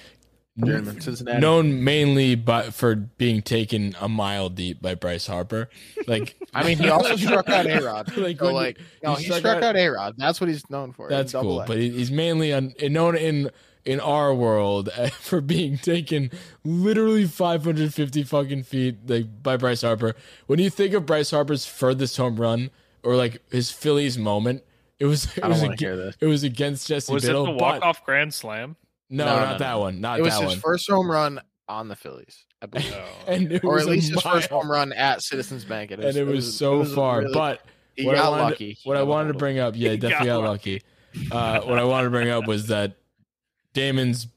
Journeyman, Cincinnati. Known mainly by for being taken a mile deep by Bryce Harper. Like I mean, he also struck out A Rod. Like, so, when you- like, no, he he struck struck, out- out A Rod. That's what he's known for. That's cool, A. but he's mainly un, known in in our world eh, for being taken literally 550 fucking feet like by Bryce Harper. When you think of Bryce Harper's furthest home run or like his Phillies moment, it was it I don't was wanna ag- hear this. it was against Jesse was Biddle. it the but- walk off grand slam? No, No, not no, that no. one. Not that one. it was that his one. first home run on the Phillies, I believe. No. or at least his first home run at Citizens Bank. and it was, so it far. really- but he what I got wanted, lucky. what I wanted to bring up, yeah, He definitely got got lucky. Uh, what I wanted to bring up was that Damon's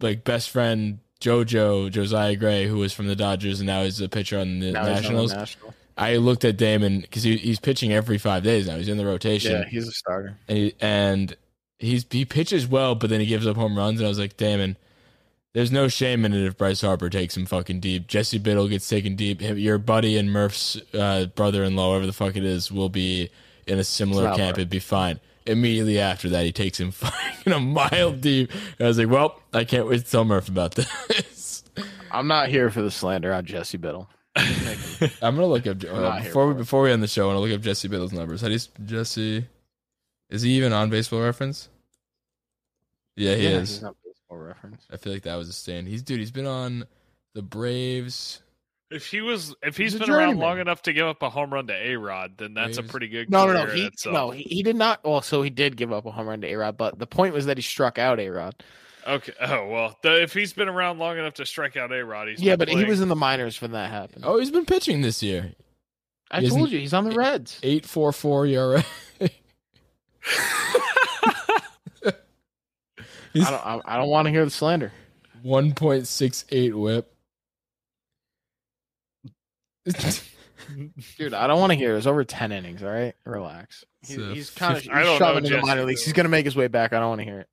like best friend JoJo Josiah Gray, who was from the Dodgers and now he's a pitcher on the Now he's on the Nationals. National. I looked at Damon because he, he's pitching every five days now. He's in the rotation, Yeah, he's a starter. and he, and he's he pitches well, but then he gives up home runs. And I was like, Damon, there's no shame in it if Bryce Harper takes him fucking deep. Jesse Biddle gets taken deep. Your buddy and Murph's uh, brother-in-law, whatever the fuck it is, will be in a similar camp. It'd be fine. Immediately after that, he takes him fucking a mile deep. I was like, well, I can't wait to tell Murph about this. I'm not here for the slander on Jesse Biddle. I'm gonna look up I'm uh, before we before we end the show. I want to look up Jesse Biddle's numbers. How do you Jesse? Is he even on Baseball Reference? Yeah, he Yeah, is. he's not baseball reference. I feel like that was a stand. He's dude. He's been on the Braves. If he was, if he's He's a been around long enough to give up a home run to A Rod, then that's a pretty good. No, no, no. He itself. no, he, he did not. Well, so he did give up a home run to A Rod, but the point was that he struck out A Rod. Okay. Oh well, the, if he's been around long enough to strike out A Rod, he's Yeah, been but he was in the minors when that happened. Oh, he's been pitching this year. I he told you he's on the Reds. Eight four four ERA. I don't. I, I don't want to hear the slander. 1.68 whip. Dude, I don't want to hear. it. It was over ten innings. All right, relax. He, So he's kind of he's I don't know, shoving in the minor leagues. He's gonna make his way back. I don't want to hear it.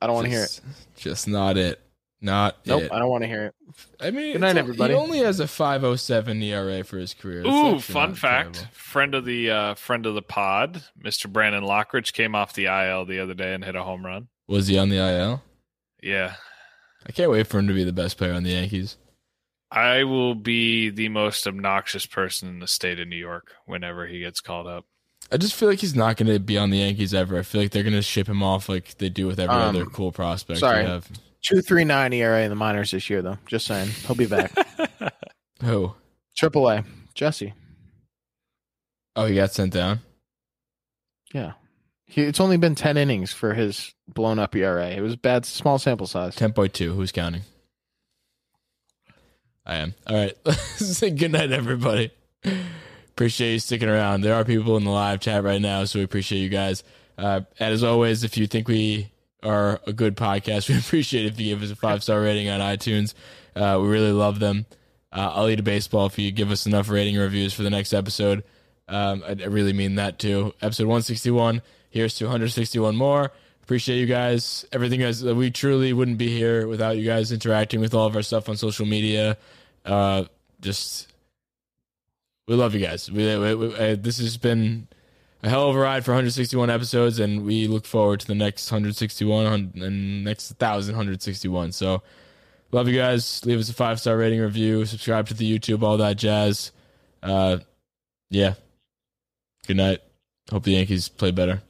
I don't want to hear it. Just- Just not it. Not Nope, it. I don't want to hear it. I mean, Good night, everybody. He only has a 507 ERA for his career. That's Ooh, fun fact! terrible. Friend of the uh, friend of the pod, Mr. Brandon Lockridge came off the IL the other day and hit a home run. Was he on the IL? Yeah, I can't wait for him to be the best player on the Yankees. I will be the most obnoxious person in the state of New York whenever he gets called up. I just feel like he's not going to be on the Yankees ever. I feel like they're going to ship him off like they do with every Um, other cool prospect. sorry. They have. Two three nine ERA in the minors this year, though. Just saying, he'll be back. Who? Triple A, Jesse. Oh, he got sent down. Yeah, he, it's only been ten innings for his blown up ERA. It was bad, small sample size. 10.2. Who's counting? I am. All right. Say good night, everybody. Appreciate you sticking around. There are people in the live chat right now, so we appreciate you guys. Uh, and as always, if you think we are a good podcast, we appreciate if you give us a five star rating on iTunes. Uh, we really love them. Uh, I'll eat a baseball if you give us enough rating reviews for the next episode. Um, I, I really mean that too. Episode 161. Here's 261 more. Appreciate you guys. Everything guys. We truly wouldn't be here without you guys interacting with all of our stuff on social media. Uh, just we love you guys. We, we, we- uh, this has been a hell of a ride for 161 episodes, and we look forward to the next 161 and next 1,000 161. So, love you guys. Leave us a five star rating, review, subscribe to the YouTube, all that jazz. Uh, yeah. Good night. Hope the Yankees play better.